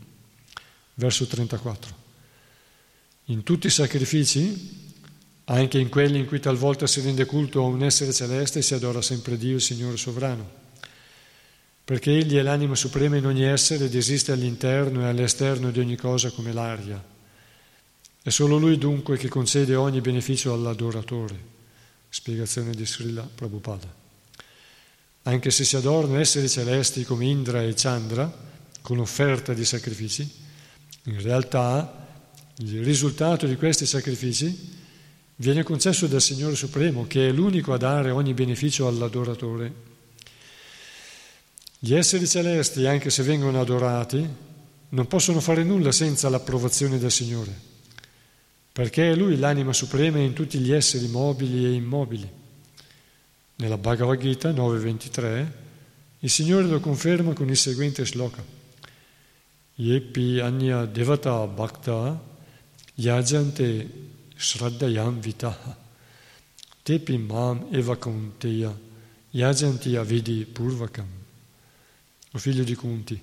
Verso 34. In tutti i sacrifici, anche in quelli in cui talvolta si rende culto a un essere celeste, si adora sempre Dio, il Signore sovrano perché Egli è l'anima suprema in ogni essere ed esiste all'interno e all'esterno di ogni cosa come l'aria. È solo Lui dunque che concede ogni beneficio all'adoratore. Spiegazione di Srila Prabhupada. Anche se si adorano esseri celesti come Indra e Chandra con offerta di sacrifici, in realtà il risultato di questi sacrifici viene concesso dal Signore Supremo, che è l'unico a dare ogni beneficio all'adoratore gli esseri celesti, anche se vengono adorati, non possono fare nulla senza l'approvazione del Signore, perché è Lui l'anima suprema in tutti gli esseri mobili e immobili. Nella Bhagavad Gita 9.23 il Signore lo conferma con il seguente shloka. Yepi anya devata bhakta yajante shraddayam vitaha tepi mam evakunteya yajanti avidi purvakam o figlio di Kunti,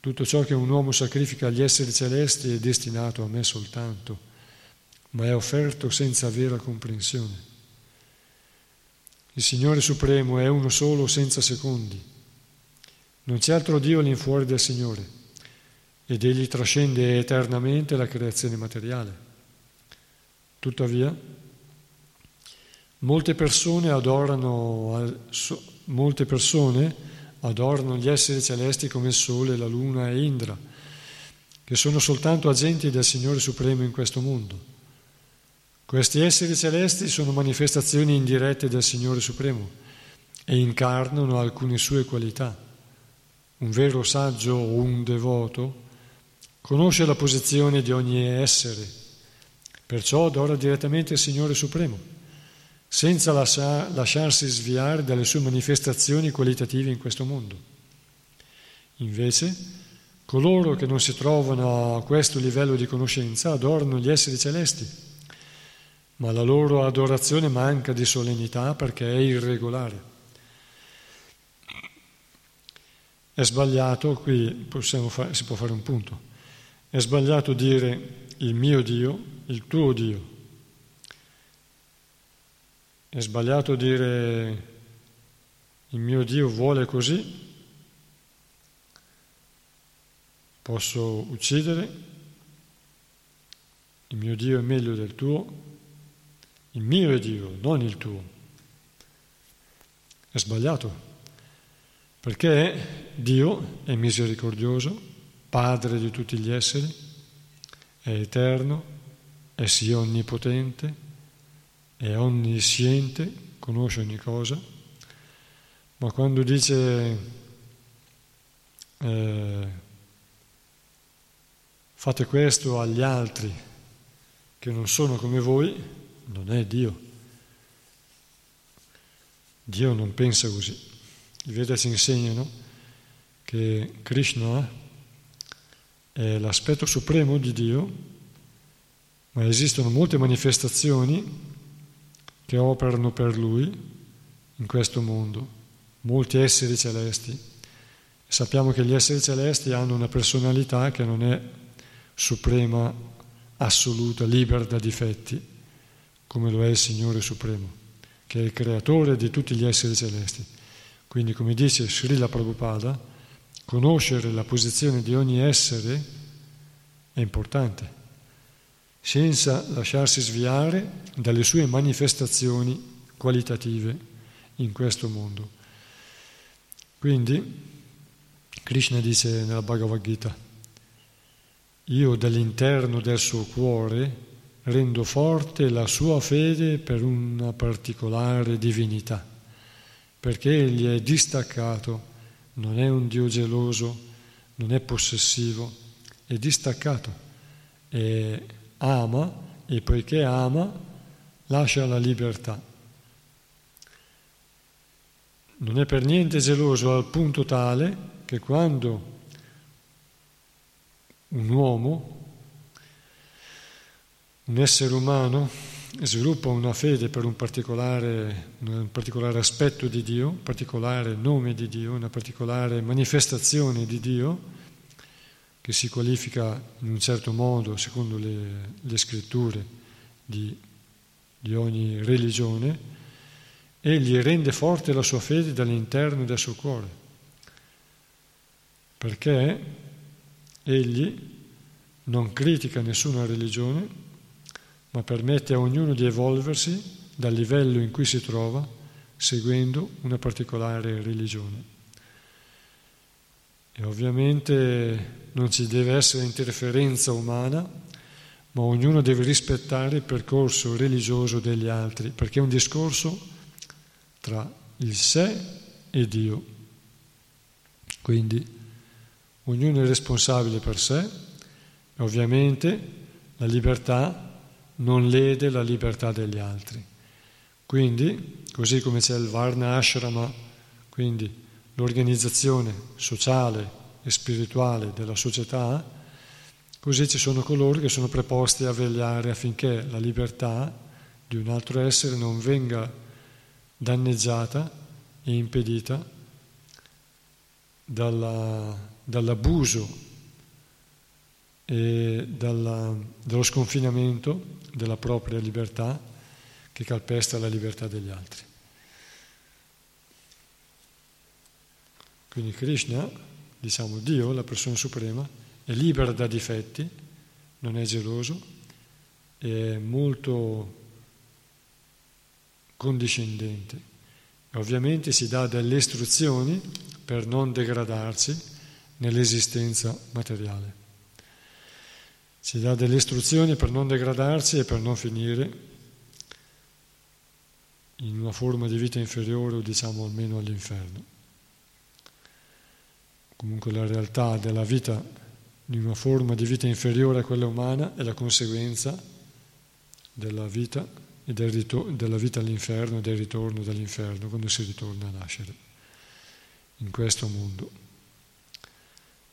tutto ciò che un uomo sacrifica agli esseri celesti è destinato a me soltanto, ma è offerto senza vera comprensione. Il Signore Supremo è uno solo senza secondi. Non c'è altro Dio all'infuori del Signore ed Egli trascende eternamente la creazione materiale. Tuttavia, molte persone adorano, molte persone adorano gli esseri celesti come il Sole, la Luna e Indra, che sono soltanto agenti del Signore Supremo in questo mondo. Questi esseri celesti sono manifestazioni indirette del Signore Supremo e incarnano alcune sue qualità. Un vero saggio o un devoto conosce la posizione di ogni essere, perciò adora direttamente il Signore Supremo senza lasciar, lasciarsi sviare dalle sue manifestazioni qualitative in questo mondo. Invece, coloro che non si trovano a questo livello di conoscenza adorano gli esseri celesti, ma la loro adorazione manca di solennità perché è irregolare. È sbagliato, qui fare, si può fare un punto, è sbagliato dire il mio Dio, il tuo Dio. È sbagliato dire il mio Dio vuole così, posso uccidere, il mio Dio è meglio del tuo, il mio è Dio, non il tuo. È sbagliato, perché Dio è misericordioso, Padre di tutti gli esseri, è eterno, è sì onnipotente, è onnisciente, conosce ogni cosa, ma quando dice eh, fate questo agli altri che non sono come voi, non è Dio. Dio non pensa così. I Veda ci insegnano che Krishna è l'aspetto supremo di Dio, ma esistono molte manifestazioni che operano per Lui in questo mondo, molti esseri celesti. Sappiamo che gli esseri celesti hanno una personalità che non è suprema, assoluta, libera da difetti, come lo è il Signore Supremo, che è il creatore di tutti gli esseri celesti. Quindi, come dice Srila Prabhupada, conoscere la posizione di ogni essere è importante, senza lasciarsi sviare dalle sue manifestazioni qualitative in questo mondo. Quindi, Krishna dice nella Bhagavad Gita, io dall'interno del suo cuore rendo forte la sua fede per una particolare divinità, perché egli è distaccato, non è un Dio geloso, non è possessivo, è distaccato e ama e poiché ama lascia la libertà. Non è per niente geloso al punto tale che quando un uomo, un essere umano, sviluppa una fede per un particolare, un particolare aspetto di Dio, un particolare nome di Dio, una particolare manifestazione di Dio, che si qualifica in un certo modo secondo le, le scritture di, di ogni religione, e gli rende forte la sua fede dall'interno del suo cuore. Perché Egli non critica nessuna religione, ma permette a ognuno di evolversi dal livello in cui si trova seguendo una particolare religione. E ovviamente non ci deve essere interferenza umana, ma ognuno deve rispettare il percorso religioso degli altri, perché è un discorso tra il sé e Dio. Quindi ognuno è responsabile per sé e ovviamente la libertà non lede la libertà degli altri. Quindi, così come c'è il Varna Ashrama, quindi l'organizzazione sociale e spirituale della società, così ci sono coloro che sono preposti a vegliare affinché la libertà di un altro essere non venga danneggiata e impedita dalla dall'abuso e dalla, dallo sconfinamento della propria libertà che calpesta la libertà degli altri. Quindi Krishna, diciamo Dio, la persona suprema, è libera da difetti, non è geloso, è molto condiscendente. Ovviamente si dà delle istruzioni per non degradarsi nell'esistenza materiale. Ci dà delle istruzioni per non degradarsi e per non finire in una forma di vita inferiore o diciamo almeno all'inferno. Comunque la realtà della vita in una forma di vita inferiore a quella umana è la conseguenza della vita e del ritor- della vita all'inferno e del ritorno dall'inferno quando si ritorna a nascere in questo mondo.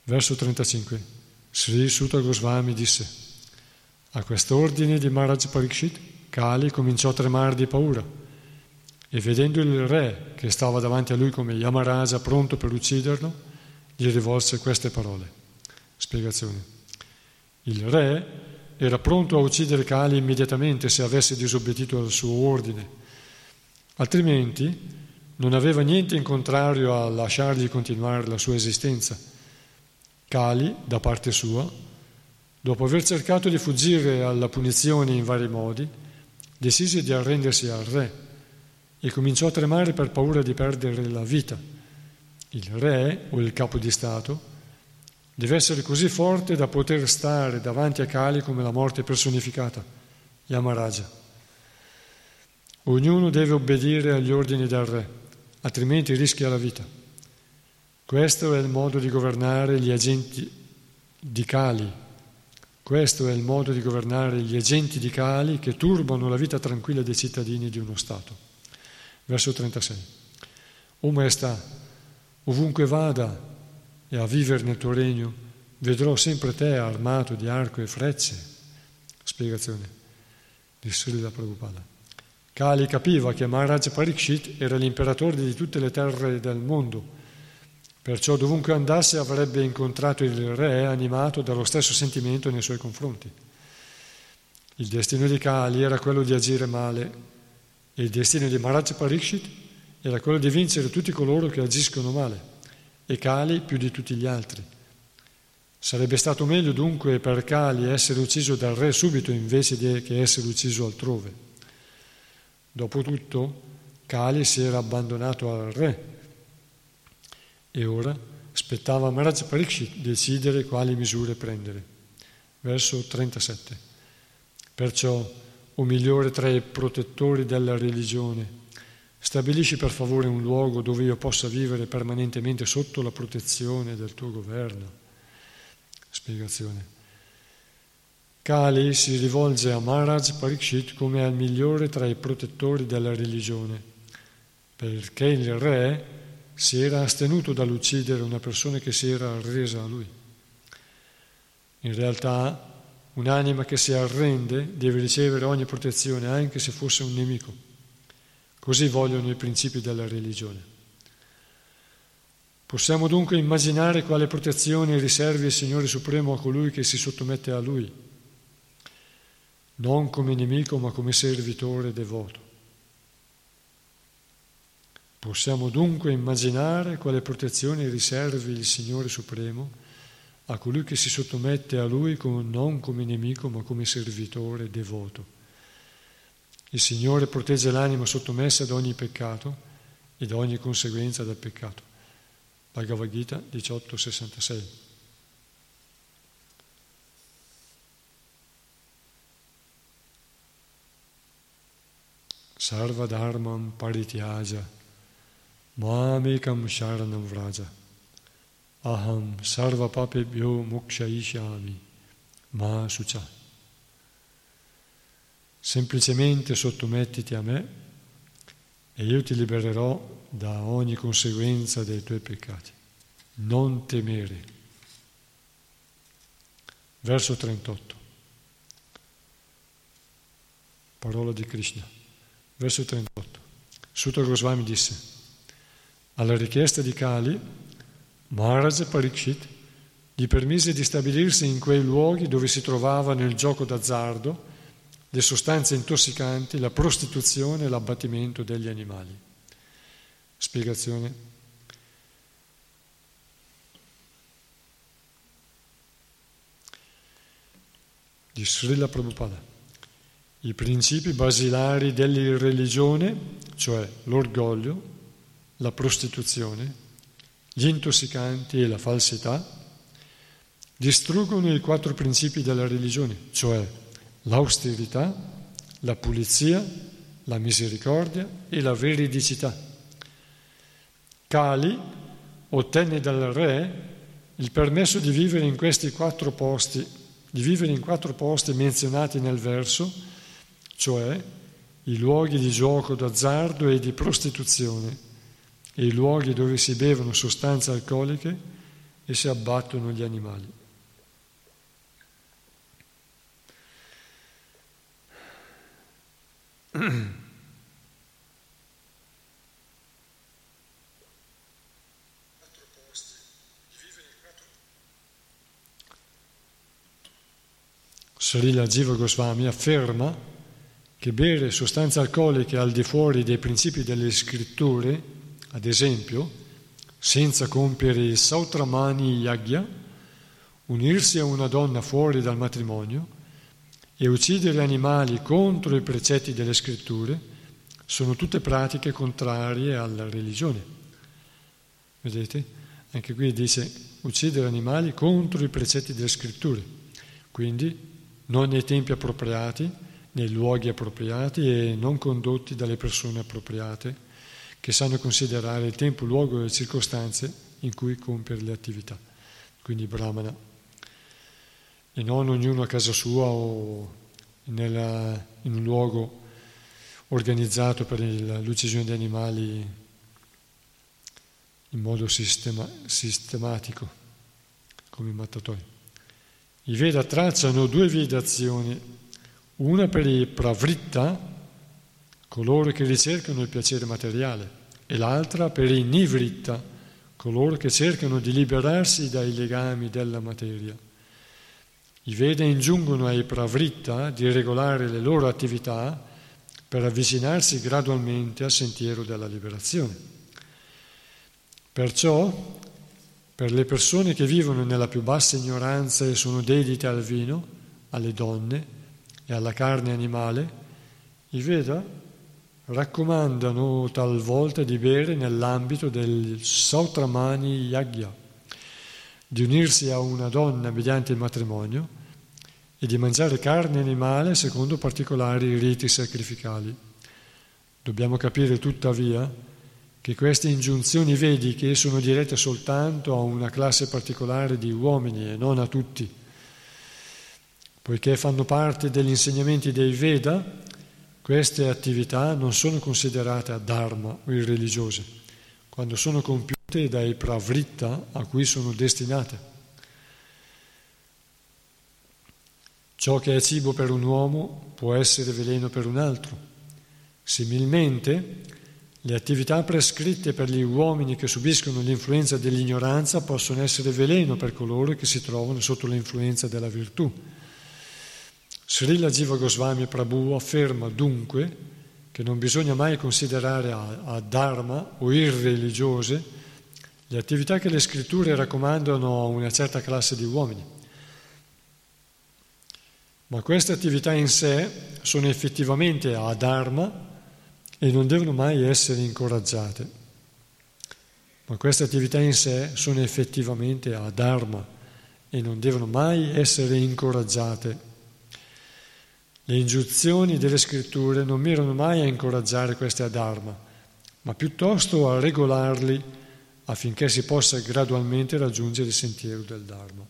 Verso 35. Sri Sutta Goswami disse, a quest'ordine di Maharaj Parikshit, Kali cominciò a tremare di paura e vedendo il re che stava davanti a lui come Yamaraja pronto per ucciderlo, gli rivolse queste parole. Spiegazione. Il re era pronto a uccidere Kali immediatamente se avesse disobbedito al suo ordine Altrimenti non aveva niente in contrario a lasciargli continuare la sua esistenza. Kali, da parte sua, dopo aver cercato di fuggire alla punizione in vari modi, decise di arrendersi al re e cominciò a tremare per paura di perdere la vita. Il re o il capo di Stato deve essere così forte da poter stare davanti a Kali come la morte personificata, Yamaraja. Ognuno deve obbedire agli ordini del re, altrimenti rischia la vita. Questo è il modo di governare gli agenti di Kali. Questo è il modo di governare gli agenti di Kali che turbano la vita tranquilla dei cittadini di uno Stato. Verso 36. O Maestà, ovunque vada e a vivere nel tuo regno, vedrò sempre te armato di arco e frecce. Spiegazione di Srila Prabhupada. Kali capiva che Maharaj Parikshit era l'imperatore di tutte le terre del mondo, perciò dovunque andasse avrebbe incontrato il re animato dallo stesso sentimento nei suoi confronti. Il destino di Kali era quello di agire male e il destino di Maharaj Parikshit era quello di vincere tutti coloro che agiscono male e Kali più di tutti gli altri. Sarebbe stato meglio dunque per Kali essere ucciso dal re subito invece che essere ucciso altrove. Dopotutto, Kali si era abbandonato al re e ora spettava a Maharaj Parikshit decidere quali misure prendere. Verso 37. Perciò, o migliore tra i protettori della religione, Stabilisci per favore un luogo dove io possa vivere permanentemente sotto la protezione del tuo governo. Spiegazione. Kali si rivolge a Maharaj Parikshit come al migliore tra i protettori della religione, perché il re si era astenuto dall'uccidere una persona che si era arresa a lui. In realtà, un'anima che si arrende deve ricevere ogni protezione, anche se fosse un nemico. Così vogliono i principi della religione. Possiamo dunque immaginare quale protezione riservi il Signore Supremo a colui che si sottomette a Lui, non come nemico ma come servitore devoto. Possiamo dunque immaginare quale protezione riservi il Signore Supremo a colui che si sottomette a Lui non come nemico ma come servitore devoto. Il Signore protegge l'anima sottomessa da ogni peccato e da ogni conseguenza del peccato. Bhagavad Gita 1866. Sarva dharmam parityaja mamekam sharanam vraja aham sarva papebhyo mukshayishami ma sucha semplicemente sottomettiti a me e io ti libererò da ogni conseguenza dei tuoi peccati. Non temere. Verso 38. Parola di Krishna. Verso 38. Sutta Goswami disse, alla richiesta di Kali, Maharaj Parikshit gli permise di stabilirsi in quei luoghi dove si trovava nel gioco d'azzardo le sostanze intossicanti, la prostituzione e l'abbattimento degli animali. Spiegazione. Di Srila Prabhupada. I principi basilari della religione, cioè l'orgoglio, la prostituzione, gli intossicanti e la falsità, distruggono i quattro principi della religione, cioè l'austerità, la pulizia, la misericordia e la veridicità. Kali ottenne dal re il permesso di vivere in questi quattro posti, di vivere in quattro posti menzionati nel verso, cioè i luoghi di gioco d'azzardo e di prostituzione e i luoghi dove si bevono sostanze alcoliche e si abbattono gli animali. Srila Jiva Goswami afferma che bere sostanze alcoliche al di fuori dei principi delle scritture, ad esempio, senza compiere il Sautramani Yagya, unirsi a una donna fuori dal matrimonio e uccidere animali contro i precetti delle scritture, sono tutte pratiche contrarie alla religione. Vedete? Anche qui dice uccidere animali contro i precetti delle scritture, quindi non nei tempi appropriati, nei luoghi appropriati e non condotti dalle persone appropriate che sanno considerare il tempo, luogo e le circostanze in cui compiere le attività. Quindi Brahmana. E non ognuno a casa sua o nella, in un luogo organizzato per l'uccisione di animali in modo sistema, sistematico, come i mattatori. I Veda tracciano due vidazioni, una per i pravritta, coloro che ricercano il piacere materiale, e l'altra per i nivritta, coloro che cercano di liberarsi dai legami della materia. I Veda ingiungono ai pravritta di regolare le loro attività per avvicinarsi gradualmente al sentiero della liberazione. Perciò, per le persone che vivono nella più bassa ignoranza e sono dedite al vino, alle donne e alla carne animale, i Veda raccomandano talvolta di bere nell'ambito del Sautramani Yagya di unirsi a una donna mediante il matrimonio e di mangiare carne animale secondo particolari riti sacrificali. Dobbiamo capire tuttavia che queste ingiunzioni vediche sono dirette soltanto a una classe particolare di uomini e non a tutti, poiché fanno parte degli insegnamenti dei Veda, queste attività non sono considerate dharma o irreligiose, quando sono compiute dai pravritta a cui sono destinate. Ciò che è cibo per un uomo può essere veleno per un altro. Similmente, le attività prescritte per gli uomini che subiscono l'influenza dell'ignoranza possono essere veleno per coloro che si trovano sotto l'influenza della virtù. Srila Jiva Goswami Prabhu afferma dunque che non bisogna mai considerare a, a dharma o irreligiose le attività che le scritture raccomandano a una certa classe di uomini. Ma queste attività in sé sono effettivamente a dharma e non devono mai essere incoraggiate. Ma queste attività in sé sono effettivamente a dharma e non devono mai essere incoraggiate. Le ingiunzioni delle scritture non mirano mai a incoraggiare questi adharma, ma piuttosto a regolarli affinché si possa gradualmente raggiungere il sentiero del Dharma.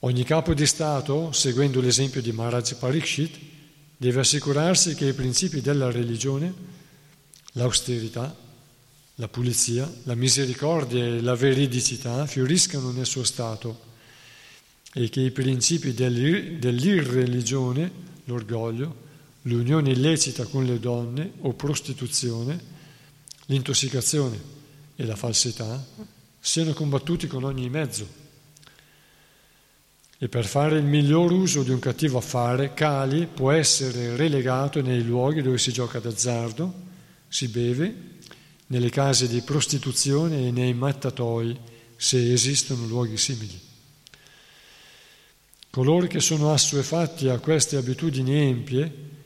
Ogni capo di Stato, seguendo l'esempio di Maharaj Parikshit, deve assicurarsi che i principi della religione, l'austerità, la pulizia, la misericordia e la veridicità fioriscano nel suo Stato e che i principi dell'irreligione, l'orgoglio, l'unione illecita con le donne o prostituzione, l'intossicazione e la falsità siano combattuti con ogni mezzo. E per fare il miglior uso di un cattivo affare, Kali può essere relegato nei luoghi dove si gioca d'azzardo, si beve, nelle case di prostituzione e nei mattatoi, se esistono luoghi simili. Coloro che sono assuefatti a queste abitudini empie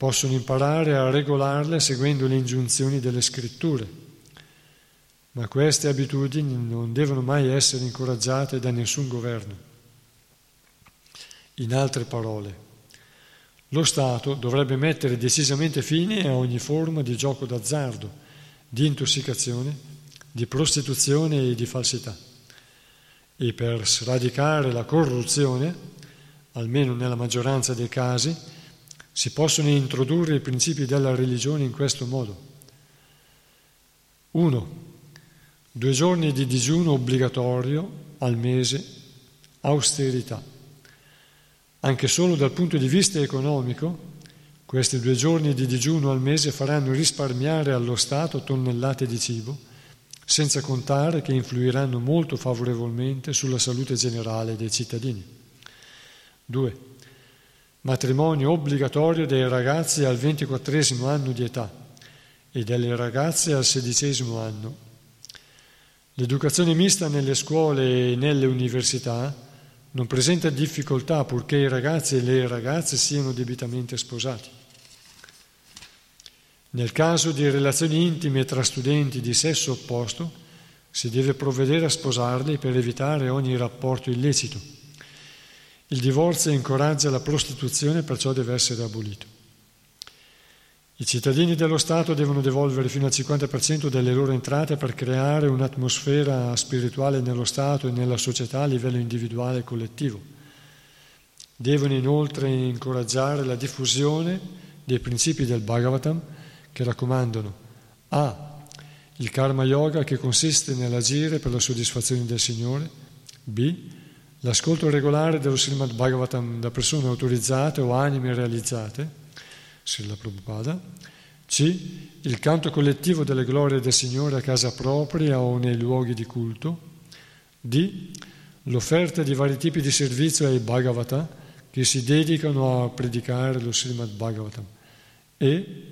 possono imparare a regolarle seguendo le ingiunzioni delle scritture, ma queste abitudini non devono mai essere incoraggiate da nessun governo. In altre parole, lo Stato dovrebbe mettere decisamente fine a ogni forma di gioco d'azzardo, di intossicazione, di prostituzione e di falsità e per sradicare la corruzione, almeno nella maggioranza dei casi, si possono introdurre i principi della religione in questo modo. 1. Due giorni di digiuno obbligatorio al mese, austerità. Anche solo dal punto di vista economico, questi due giorni di digiuno al mese faranno risparmiare allo Stato tonnellate di cibo senza contare che influiranno molto favorevolmente sulla salute generale dei cittadini. 2. Matrimonio obbligatorio dei ragazzi al ventiquattresimo anno di età e delle ragazze al sedicesimo anno. L'educazione mista nelle scuole e nelle università non presenta difficoltà purché i ragazzi e le ragazze siano debitamente sposati. Nel caso di relazioni intime tra studenti di sesso opposto, si deve provvedere a sposarli per evitare ogni rapporto illecito. Il divorzio incoraggia la prostituzione, perciò deve essere abolito. I cittadini dello Stato devono devolvere fino al 50% delle loro entrate per creare un'atmosfera spirituale nello Stato e nella società a livello individuale e collettivo. Devono inoltre incoraggiare la diffusione dei principi del Bhagavatam che raccomandano A. Il karma yoga che consiste nell'agire per la soddisfazione del Signore, B. L'ascolto regolare dello Srimad Bhagavatam da persone autorizzate o anime realizzate, Srila Prabhupada. C. Il canto collettivo delle glorie del Signore a casa propria o nei luoghi di culto. D. L'offerta di vari tipi di servizio ai Bhagavata che si dedicano a predicare lo Srimad Bhagavatam. E.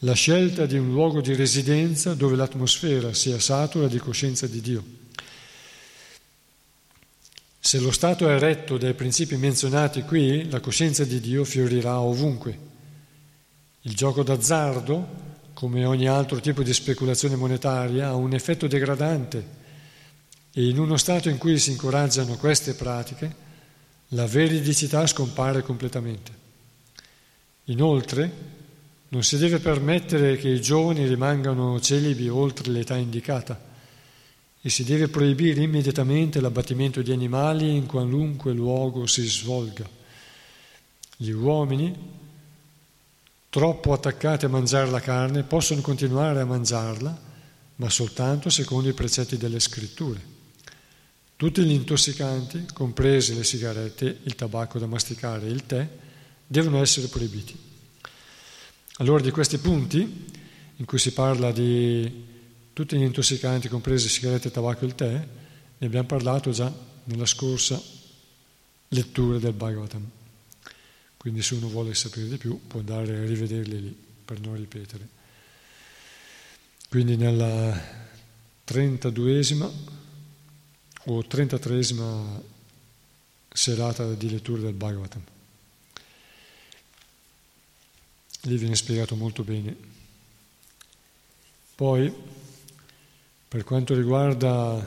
La scelta di un luogo di residenza dove l'atmosfera sia satura di coscienza di Dio. Se lo Stato è retto dai principi menzionati qui, la coscienza di Dio fiorirà ovunque. Il gioco d'azzardo, come ogni altro tipo di speculazione monetaria, ha un effetto degradante e in uno stato in cui si incoraggiano queste pratiche, la veridicità scompare completamente. Inoltre, non si deve permettere che i giovani rimangano celibi oltre l'età indicata e si deve proibire immediatamente l'abbattimento di animali in qualunque luogo si svolga. Gli uomini troppo attaccati a mangiare la carne possono continuare a mangiarla, ma soltanto secondo i precetti delle scritture. Tutti gli intossicanti, comprese le sigarette, il tabacco da masticare e il tè, devono essere proibiti. Allora di questi punti, in cui si parla di tutti gli intossicanti, comprese sigarette, tabacco e il tè, ne abbiamo parlato già nella scorsa lettura del Bhagavatam. Quindi se uno vuole sapere di più può andare a rivederli lì per non ripetere. Quindi nella 32esima o 33esima serata di lettura del Bhagavatam. Lì viene spiegato molto bene. Poi, per quanto riguarda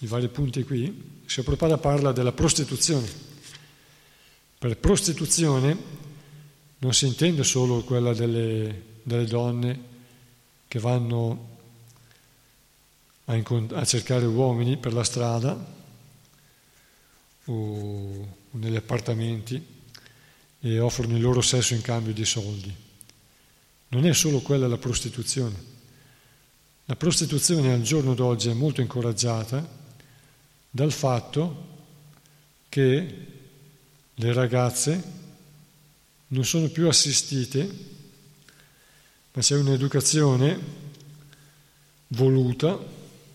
i vari punti qui, Prabhupada parla della prostituzione. Per prostituzione non si intende solo quella delle, delle donne che vanno a, incont- a, cercare uomini per la strada o negli appartamenti e offrono il loro sesso in cambio di soldi. Non è solo quella la prostituzione. La prostituzione al giorno d'oggi è molto incoraggiata dal fatto che le ragazze non sono più assistite, ma c'è un'educazione voluta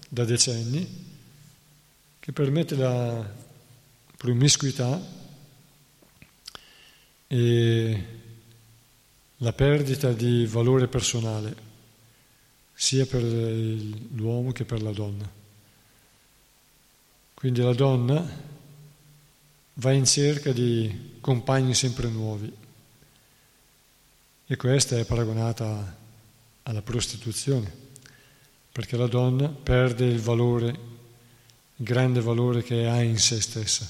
da decenni che permette la promiscuità e la perdita di valore personale, sia per l'uomo che per la donna. Quindi la donna va in cerca di compagni sempre nuovi e questa è paragonata alla prostituzione, perché la donna perde il valore, il grande valore che ha in se stessa.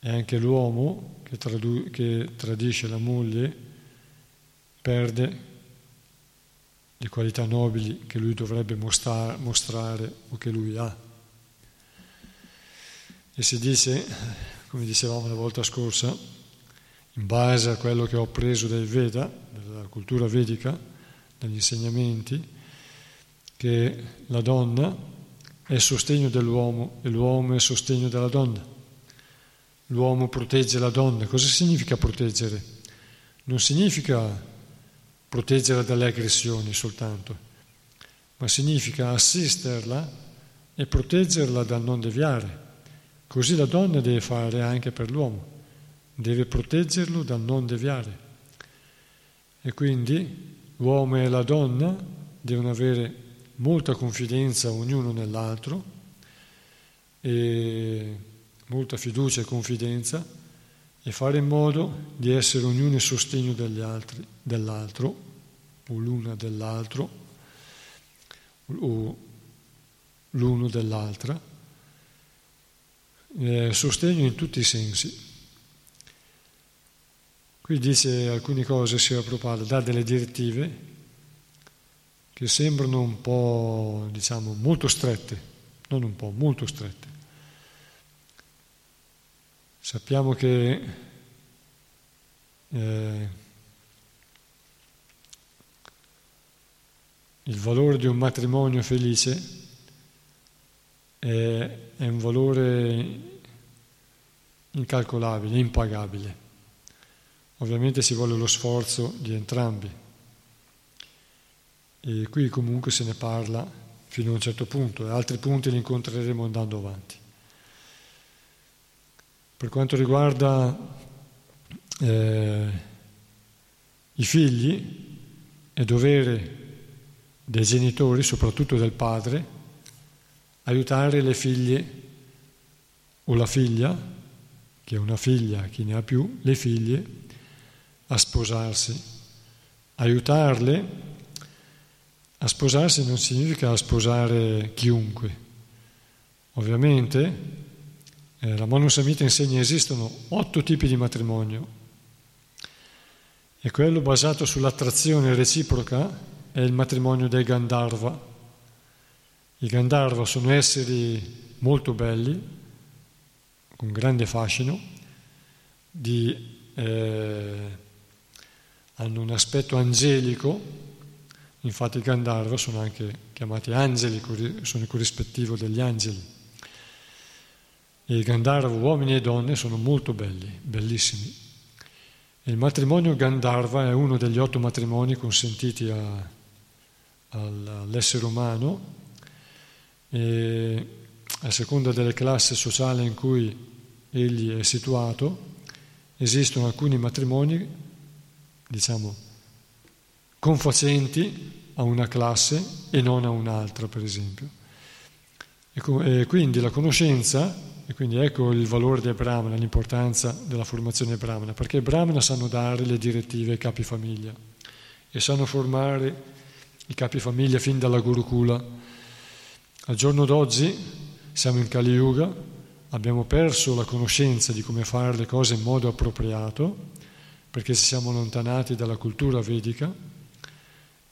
E anche l'uomo che, tradu- che tradisce la moglie perde le qualità nobili che lui dovrebbe mostra- mostrare o che lui ha. E si dice, come dicevamo la volta scorsa, in base a quello che ho preso dai Veda, dalla cultura vedica, dagli insegnamenti, che la donna è sostegno dell'uomo e l'uomo è sostegno della donna. L'uomo protegge la donna. Cosa significa proteggere? Non significa proteggerla dalle aggressioni soltanto, ma significa assisterla e proteggerla dal non deviare. Così la donna deve fare anche per l'uomo, deve proteggerlo dal non deviare. E quindi l'uomo e la donna devono avere molta confidenza ognuno nell'altro e molta fiducia e confidenza e fare in modo di essere ognuno il sostegno degli altri, dell'altro o l'una dell'altro o l'uno dell'altra, eh, sostegno in tutti i sensi. Qui dice alcune cose, si Prabhupada, dà delle direttive che sembrano un po', diciamo, molto strette, non un po', molto strette. Sappiamo che eh, il valore di un matrimonio felice è, è un valore incalcolabile, impagabile. Ovviamente ci vuole lo sforzo di entrambi. E qui comunque se ne parla fino a un certo punto, e altri punti li incontreremo andando avanti. Per quanto riguarda eh, i figli, è dovere dei genitori, soprattutto del padre, aiutare le figlie o la figlia, che è una figlia, chi ne ha più, le figlie, a sposarsi. Aiutarle a sposarsi non significa sposare chiunque. Ovviamente eh, la Manu Samhita insegna che esistono otto tipi di matrimonio e quello basato sull'attrazione reciproca è il matrimonio dei Gandharva. I Gandharva sono esseri molto belli, con grande fascino, di, eh, hanno un aspetto angelico, infatti i Gandharva sono anche chiamati angeli, sono il corrispettivo degli angeli. E i Gandharva, uomini e donne, sono molto belli, bellissimi. E il matrimonio Gandharva è uno degli otto matrimoni consentiti a, all'essere umano e a seconda delle classi sociali in cui egli è situato, esistono alcuni matrimoni, diciamo, confacenti a una classe e non a un'altra, per esempio. E quindi la conoscenza e quindi ecco il valore del Brahmana, l'importanza della formazione Brahmana, perché i Brahmana sanno dare le direttive ai capi famiglia e sanno formare i capi famiglia fin dalla Gurukula. Al giorno d'oggi siamo in Kali Yuga, abbiamo perso la conoscenza di come fare le cose in modo appropriato, perché ci siamo allontanati dalla cultura vedica.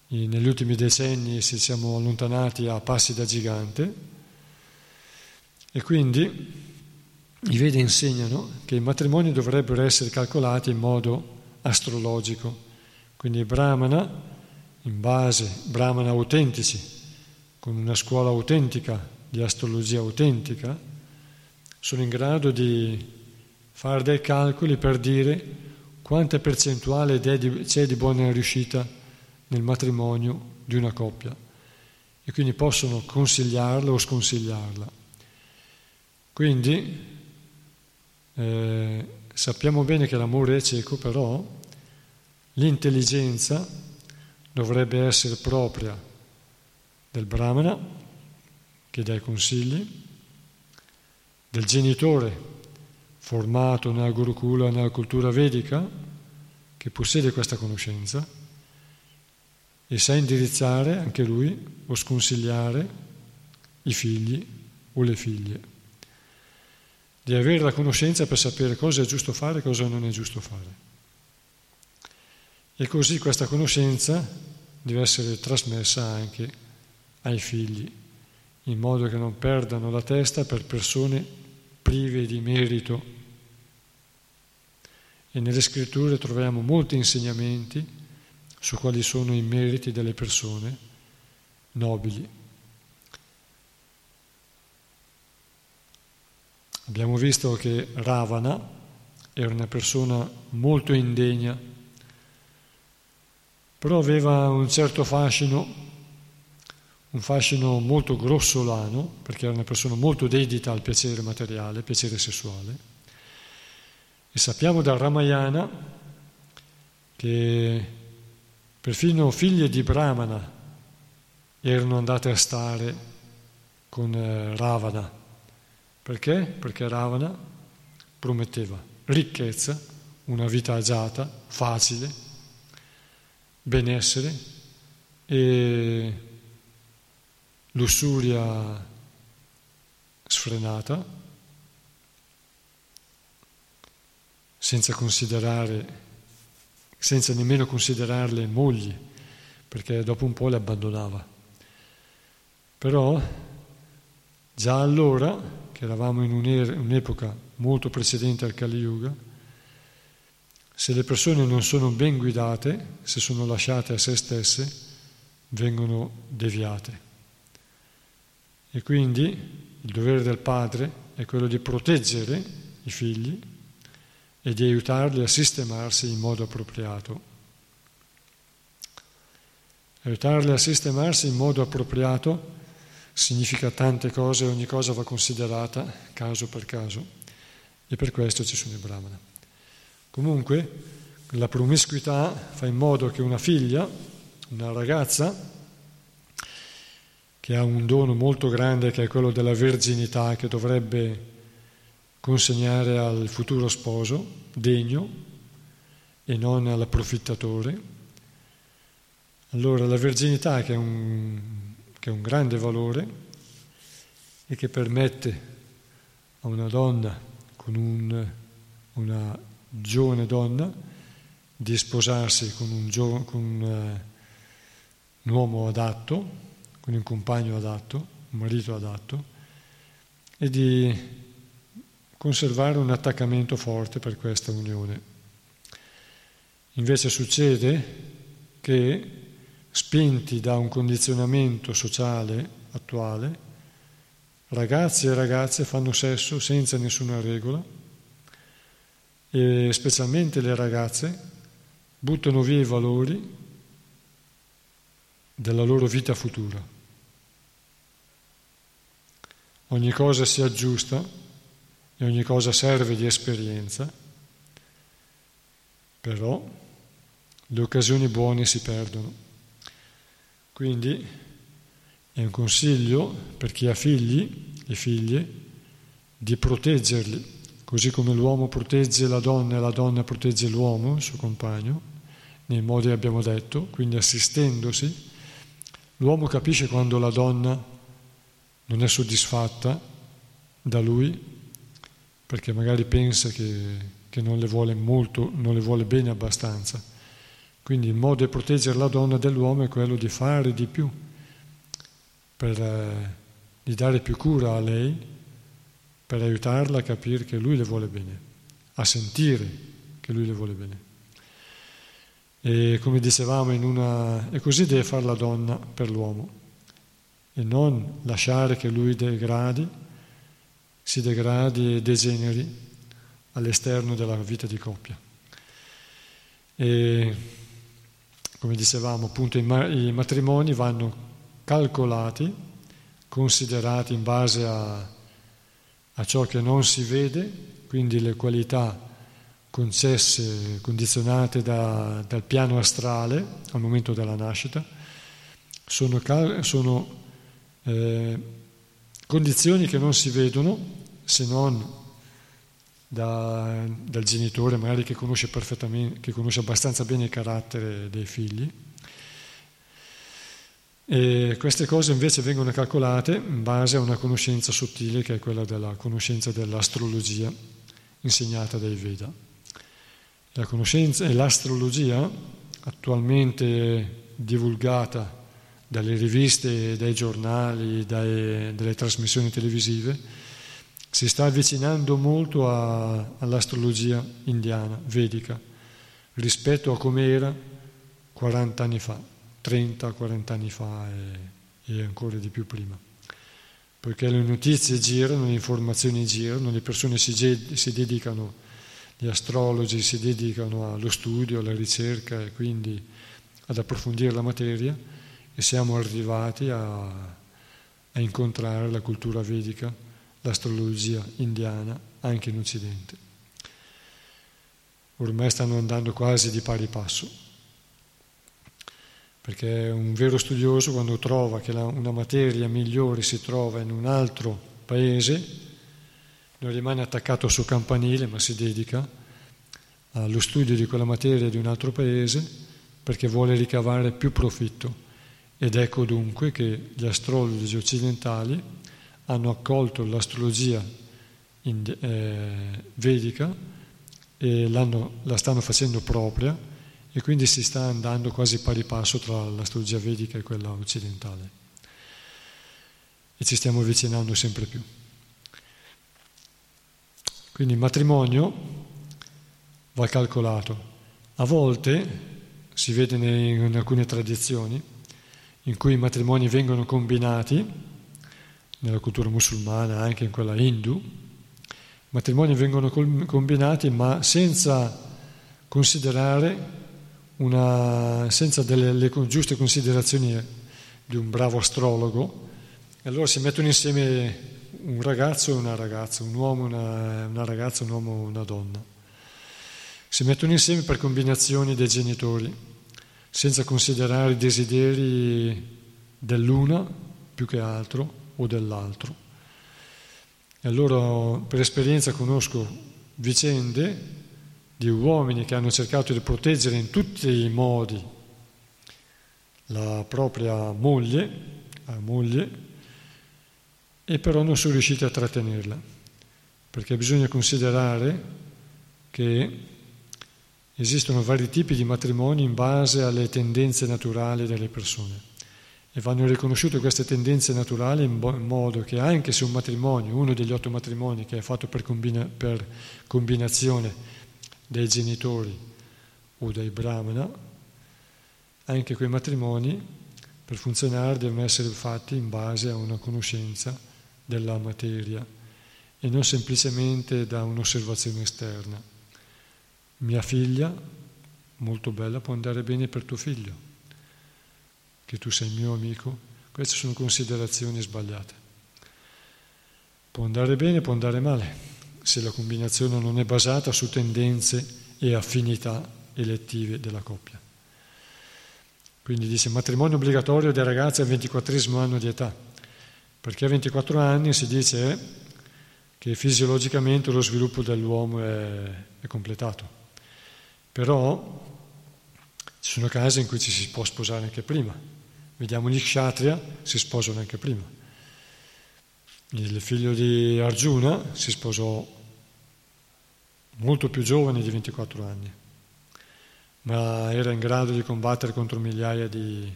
E negli ultimi decenni ci siamo allontanati a passi da gigante e quindi i Veda insegnano che i matrimoni dovrebbero essere calcolati in modo astrologico, quindi brahmana, in base, brahmana autentici, con una scuola autentica, di astrologia autentica, sono in grado di fare dei calcoli per dire quanta percentuale c'è di buona riuscita nel matrimonio di una coppia e quindi possono consigliarla o sconsigliarla. Quindi eh, sappiamo bene che l'amore è cieco, però l'intelligenza dovrebbe essere propria del brahmana che dà i consigli, del genitore formato nella Gurukula, nella cultura vedica, che possiede questa conoscenza e sa indirizzare anche lui o sconsigliare i figli o le figlie di avere la conoscenza per sapere cosa è giusto fare e cosa non è giusto fare. E così questa conoscenza deve essere trasmessa anche ai figli, in modo che non perdano la testa per persone prive di merito. E nelle scritture troviamo molti insegnamenti su quali sono i meriti delle persone nobili. Abbiamo visto che Ravana era una persona molto indegna, però aveva un certo fascino, un fascino molto grossolano, perché era una persona molto dedita al piacere materiale, al piacere sessuale, E sappiamo dal Ramayana che perfino figlie di Brahmana erano andate a stare con eh, Ravana. Perché? Perché Ravana prometteva ricchezza, una vita agiata, facile, benessere e lussuria sfrenata, senza considerare, senza nemmeno considerarle mogli, perché dopo un po' le abbandonava. Però già allora, che eravamo in un'epoca molto precedente al Kali Yuga, se le persone non sono ben guidate, se sono lasciate a se stesse, vengono deviate. E quindi il dovere del padre è quello di proteggere i figli e di aiutarli a sistemarsi in modo appropriato. Aiutarli a sistemarsi in modo appropriato significa tante cose, ogni cosa va considerata caso per caso e per questo ci sono i brahmana. Comunque la promiscuità fa in modo che una figlia, una ragazza, che ha un dono molto grande che è quello della verginità che dovrebbe consegnare al futuro sposo, degno e non all'approfittatore. Allora la verginità che è un, che è un grande valore e che permette a una donna, con un, una giovane donna, di sposarsi con un, gio, con un, uh, un uomo adatto, con un compagno adatto, un marito adatto, e di conservare un attaccamento forte per questa unione. Invece succede che spinti da un condizionamento sociale attuale, ragazzi e ragazze fanno sesso senza nessuna regola e specialmente le ragazze buttano via i valori della loro vita futura. Ogni cosa si aggiusta e ogni cosa serve di esperienza, però le occasioni buone si perdono. Quindi è un consiglio per chi ha figli e figlie di proteggerli, così come l'uomo protegge la donna e la donna protegge l'uomo, il suo compagno, nei modi che abbiamo detto, quindi assistendosi. L'uomo capisce quando la donna non è soddisfatta da lui, perché magari pensa che, che non le vuole molto, non le vuole bene abbastanza quindi il modo di proteggere la donna dell'uomo è quello di fare di più, per, eh, di dare più cura a lei, per aiutarla a capire che lui le vuole bene, a sentire che lui le vuole bene. E come dicevamo, una... e così deve fare la donna per l'uomo, e non lasciare che lui degradi, si degradi e degeneri all'esterno della vita di coppia. E come dicevamo, appunto i matrimoni vanno calcolati, considerati in base a, a ciò che non si vede, quindi le qualità concesse, condizionate da, dal piano astrale al momento della nascita, sono, sono eh, condizioni che non si vedono se non da, dal genitore, magari che conosce perfettamente, che conosce abbastanza bene il carattere dei figli. E queste cose invece vengono calcolate in base a una conoscenza sottile che è quella della conoscenza dell'astrologia insegnata dai Veda. La conoscenza e l'astrologia attualmente divulgata dalle riviste, dai giornali, dai, dalle trasmissioni televisive, si sta avvicinando molto a, all'astrologia indiana, vedica, rispetto a come era 40 anni fa, 30-40 anni fa e, e ancora di più prima. Perché le notizie girano, le informazioni girano, le persone si, si dedicano, gli astrologi si dedicano allo studio, alla ricerca e quindi ad approfondire la materia e siamo arrivati a, a incontrare la cultura vedica l'astrologia indiana anche in Occidente. ormai stanno andando quasi di pari passo. Perché un vero studioso quando trova che la, una materia migliore si trova in un altro paese, non rimane attaccato al suo campanile, ma si dedica allo studio di quella materia di un altro paese perché vuole ricavare più profitto. Ed ecco dunque che gli astrologi occidentali hanno accolto l'astrologia in, eh, vedica e la stanno facendo propria e quindi si sta andando quasi pari passo tra l'astrologia vedica e quella occidentale. E ci stiamo avvicinando sempre più. Quindi il matrimonio va calcolato. A volte si vede in alcune tradizioni in cui i matrimoni vengono combinati, nella cultura musulmana, anche in quella hindu, matrimoni vengono combinati ma senza considerare una, senza delle le giuste considerazioni di un bravo astrologo, e allora si mettono insieme un ragazzo e una ragazza, un uomo e una, una ragazza, un uomo e una donna. Si mettono insieme per combinazioni dei genitori, senza considerare i desideri dell'una più che altro o dell'altro. E allora per esperienza conosco vicende di uomini che hanno cercato di proteggere in tutti i modi la propria moglie, la moglie e però non sono riusciti a trattenerla, perché bisogna considerare che esistono vari tipi di matrimoni in base alle tendenze naturali delle persone e vanno riconosciute queste tendenze naturali in, modo che anche se un matrimonio, uno degli otto matrimoni che è fatto per, combina, per combinazione dai genitori o dai brahmana, anche quei matrimoni per funzionare devono essere fatti in base a una conoscenza della materia e non semplicemente da un'osservazione esterna. Mia figlia, molto bella, può andare bene per tuo figlio, che tu sei mio amico. Queste sono considerazioni sbagliate. Può andare bene, può andare male, se la combinazione non è basata su tendenze e affinità elettive della coppia. Quindi dice matrimonio obbligatorio dei ragazzi al 24 anno di età perché a 24 anni si dice che fisiologicamente lo sviluppo dell'uomo è, è completato, però ci sono casi in cui ci si può sposare anche prima. Vediamo gli kshatriya, si sposano anche prima. Il figlio di Arjuna si sposò molto più giovane di 24 anni, ma era in grado di combattere contro migliaia di...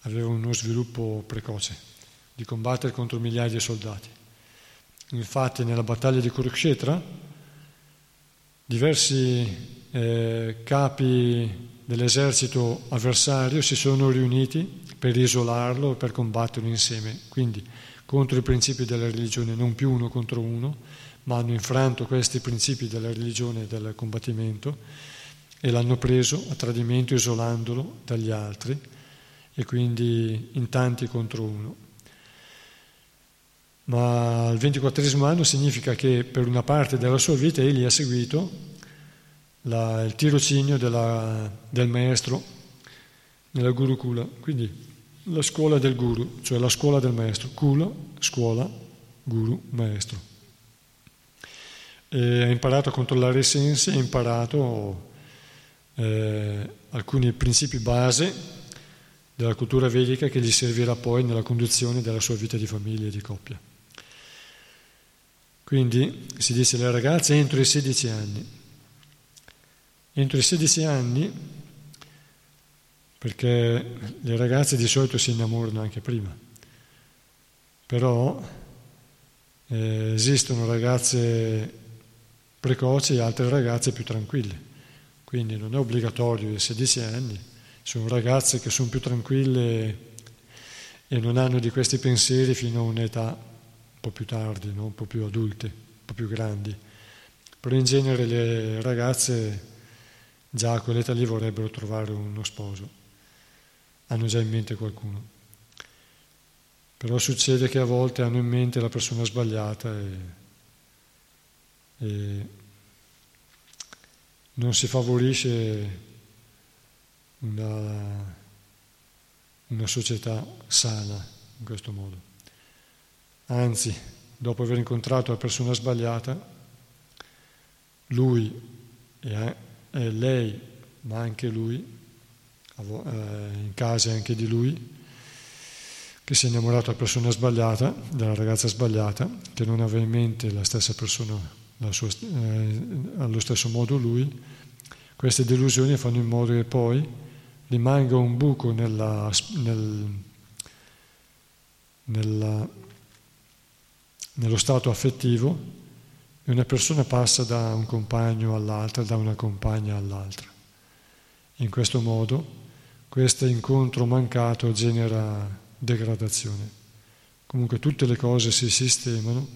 aveva uno sviluppo precoce di combattere contro migliaia di soldati. Infatti nella battaglia di Kurukshetra diversi eh, capi dell'esercito avversario si sono riuniti per isolarlo e per combatterlo insieme, quindi contro i principi della religione, non più uno contro uno, ma hanno infranto questi principi della religione e del combattimento e l'hanno preso a tradimento isolandolo dagli altri e quindi in tanti contro uno. Ma il ventiquattresimo anno significa che per una parte della sua vita egli ha seguito la, il tirocinio della, del maestro nella Guru Kula, quindi la scuola del Guru, cioè la scuola del maestro, Kula, scuola, Guru, maestro. E ha imparato a controllare i sensi, ha imparato eh, alcuni principi base della cultura vedica che gli servirà poi nella conduzione della sua vita di famiglia e di coppia. Quindi si dice alle ragazze entro i 16 anni. Entro i 16 anni, perché le ragazze di solito si innamorano anche prima, però eh, esistono ragazze precoci e altre ragazze più tranquille, quindi non è obbligatorio i 16 anni, sono ragazze che sono più tranquille e non hanno di questi pensieri fino a un'età po' più tardi, no? un po' più adulte, un po' più grandi. Però in genere le ragazze già a quell'età lì vorrebbero trovare uno sposo, hanno già in mente qualcuno. Però succede che a volte hanno in mente la persona sbagliata e, e, non si favorisce una, una società sana in questo modo. Anzi, dopo aver incontrato la persona sbagliata, lui e lei, ma anche lui, eh, in casa anche di lui, che si è innamorato della persona sbagliata, della ragazza sbagliata, che non aveva in mente la stessa persona sua, eh, allo stesso modo lui, queste delusioni fanno in modo che poi rimanga un buco nella, nel, nella, nello stato affettivo una persona passa da un compagno all'altra, da una compagna all'altra. In questo modo questo incontro mancato genera degradazione. Comunque tutte le cose si sistemano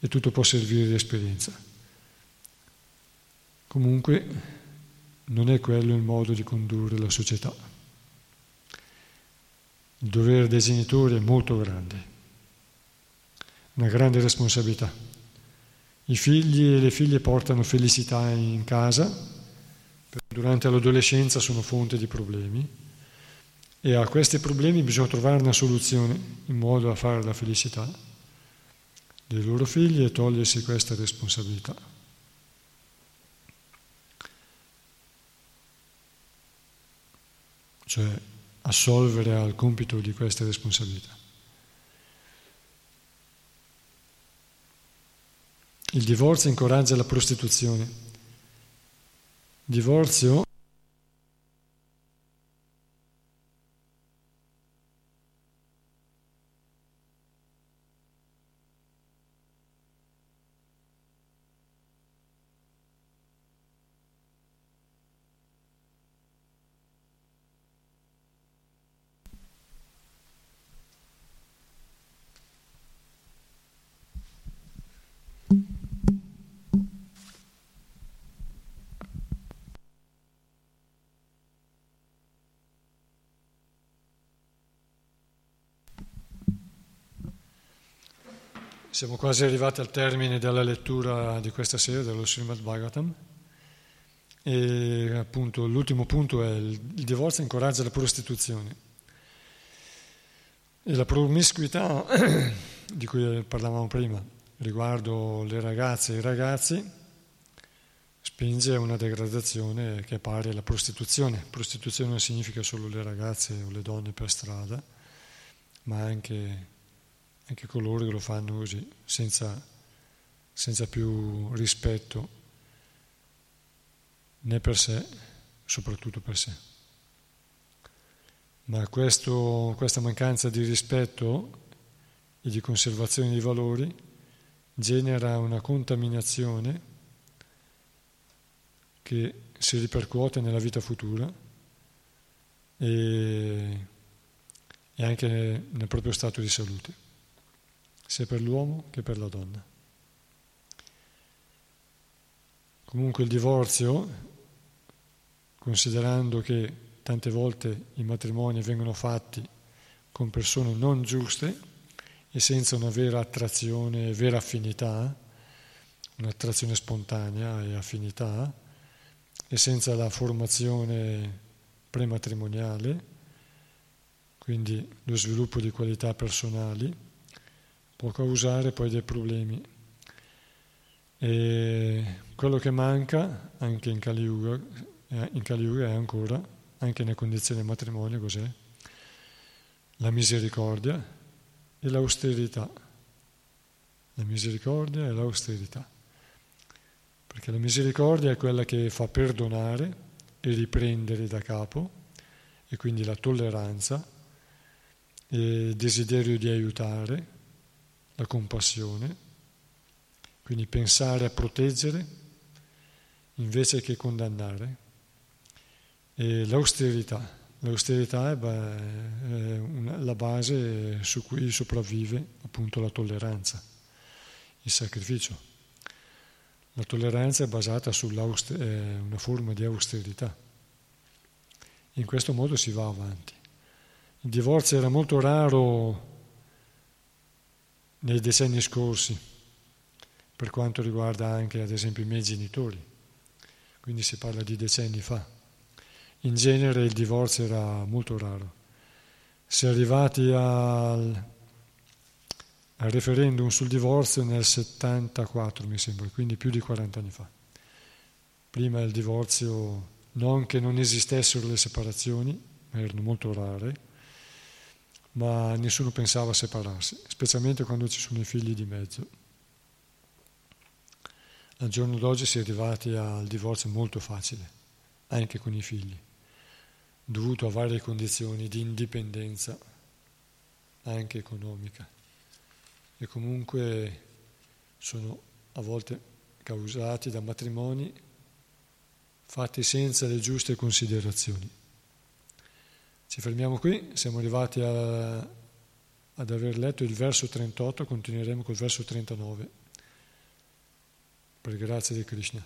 e tutto può servire di esperienza. Comunque non è quello il modo di condurre la società. Il dovere dei genitori è molto grande, una grande responsabilità. I figli e le figlie portano felicità in casa, durante l'adolescenza sono fonte di problemi e a questi problemi bisogna trovare una soluzione in modo da fare la felicità dei loro figli e togliersi questa responsabilità. Cioè assolvere al compito di queste responsabilità. Il divorzio incoraggia la prostituzione. Divorzio Siamo quasi arrivati al termine della lettura di questa sera dello Srimad Bhagavatam e appunto l'ultimo punto è il, divorzio incoraggia la prostituzione e la promiscuità di cui parlavamo prima riguardo le ragazze e i ragazzi spinge a una degradazione che è pari alla prostituzione. Prostituzione non significa solo le ragazze o le donne per strada, ma anche anche coloro che lo fanno così, senza, senza più rispetto né per sé, soprattutto per sé. Ma questo, questa mancanza di rispetto e di conservazione dei valori genera una contaminazione che si ripercuote nella vita futura e, e anche nel proprio stato di salute sia per l'uomo che per la donna. Comunque il divorzio, considerando che tante volte i matrimoni vengono fatti con persone non giuste e senza una vera attrazione, vera affinità, un'attrazione spontanea e affinità, e senza la formazione prematrimoniale, quindi lo sviluppo di qualità personali, può causare poi dei problemi. E quello che manca anche in Kali Yuga, eh, in Kali Yuga è ancora, anche nelle condizioni del matrimonio, cos'è? La misericordia e l'austerità. La misericordia e l'austerità. Perché la misericordia è quella che fa perdonare e riprendere da capo, e quindi la tolleranza, il desiderio di aiutare, la compassione, quindi pensare a proteggere invece che condannare, e l'austerità. L'austerità è, la base su cui sopravvive appunto la tolleranza, il sacrificio. La tolleranza è basata su una forma di austerità. In questo modo si va avanti. Il divorzio era molto raro nei decenni scorsi, per quanto riguarda anche ad esempio i miei genitori. quindi si parla di decenni fa. In genere il divorzio era molto raro. Si è arrivati al, al referendum sul divorzio nel 74, mi sembra, quindi più di 40 anni fa. Prima il divorzio, non che non esistessero le separazioni, ma erano molto rare, ma nessuno pensava a separarsi, specialmente quando ci sono i figli di mezzo. Al giorno d'oggi si è arrivati al divorzio molto facile, anche con i figli, dovuto a varie condizioni di indipendenza, anche economica. E comunque sono a volte causati da matrimoni fatti senza le giuste considerazioni. Ci fermiamo qui, siamo arrivati a, ad aver letto il verso 38, continueremo col verso 39 per grazia di Krishna.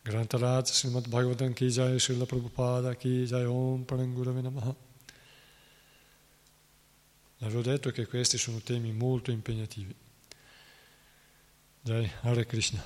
Grantaraj Srimad Bhagavatam Ki Jai Srila Prabhupada Ki Jai Om Parangurave Namaha. L'avevo detto che questi sono temi molto impegnativi. Jai Hare Krishna.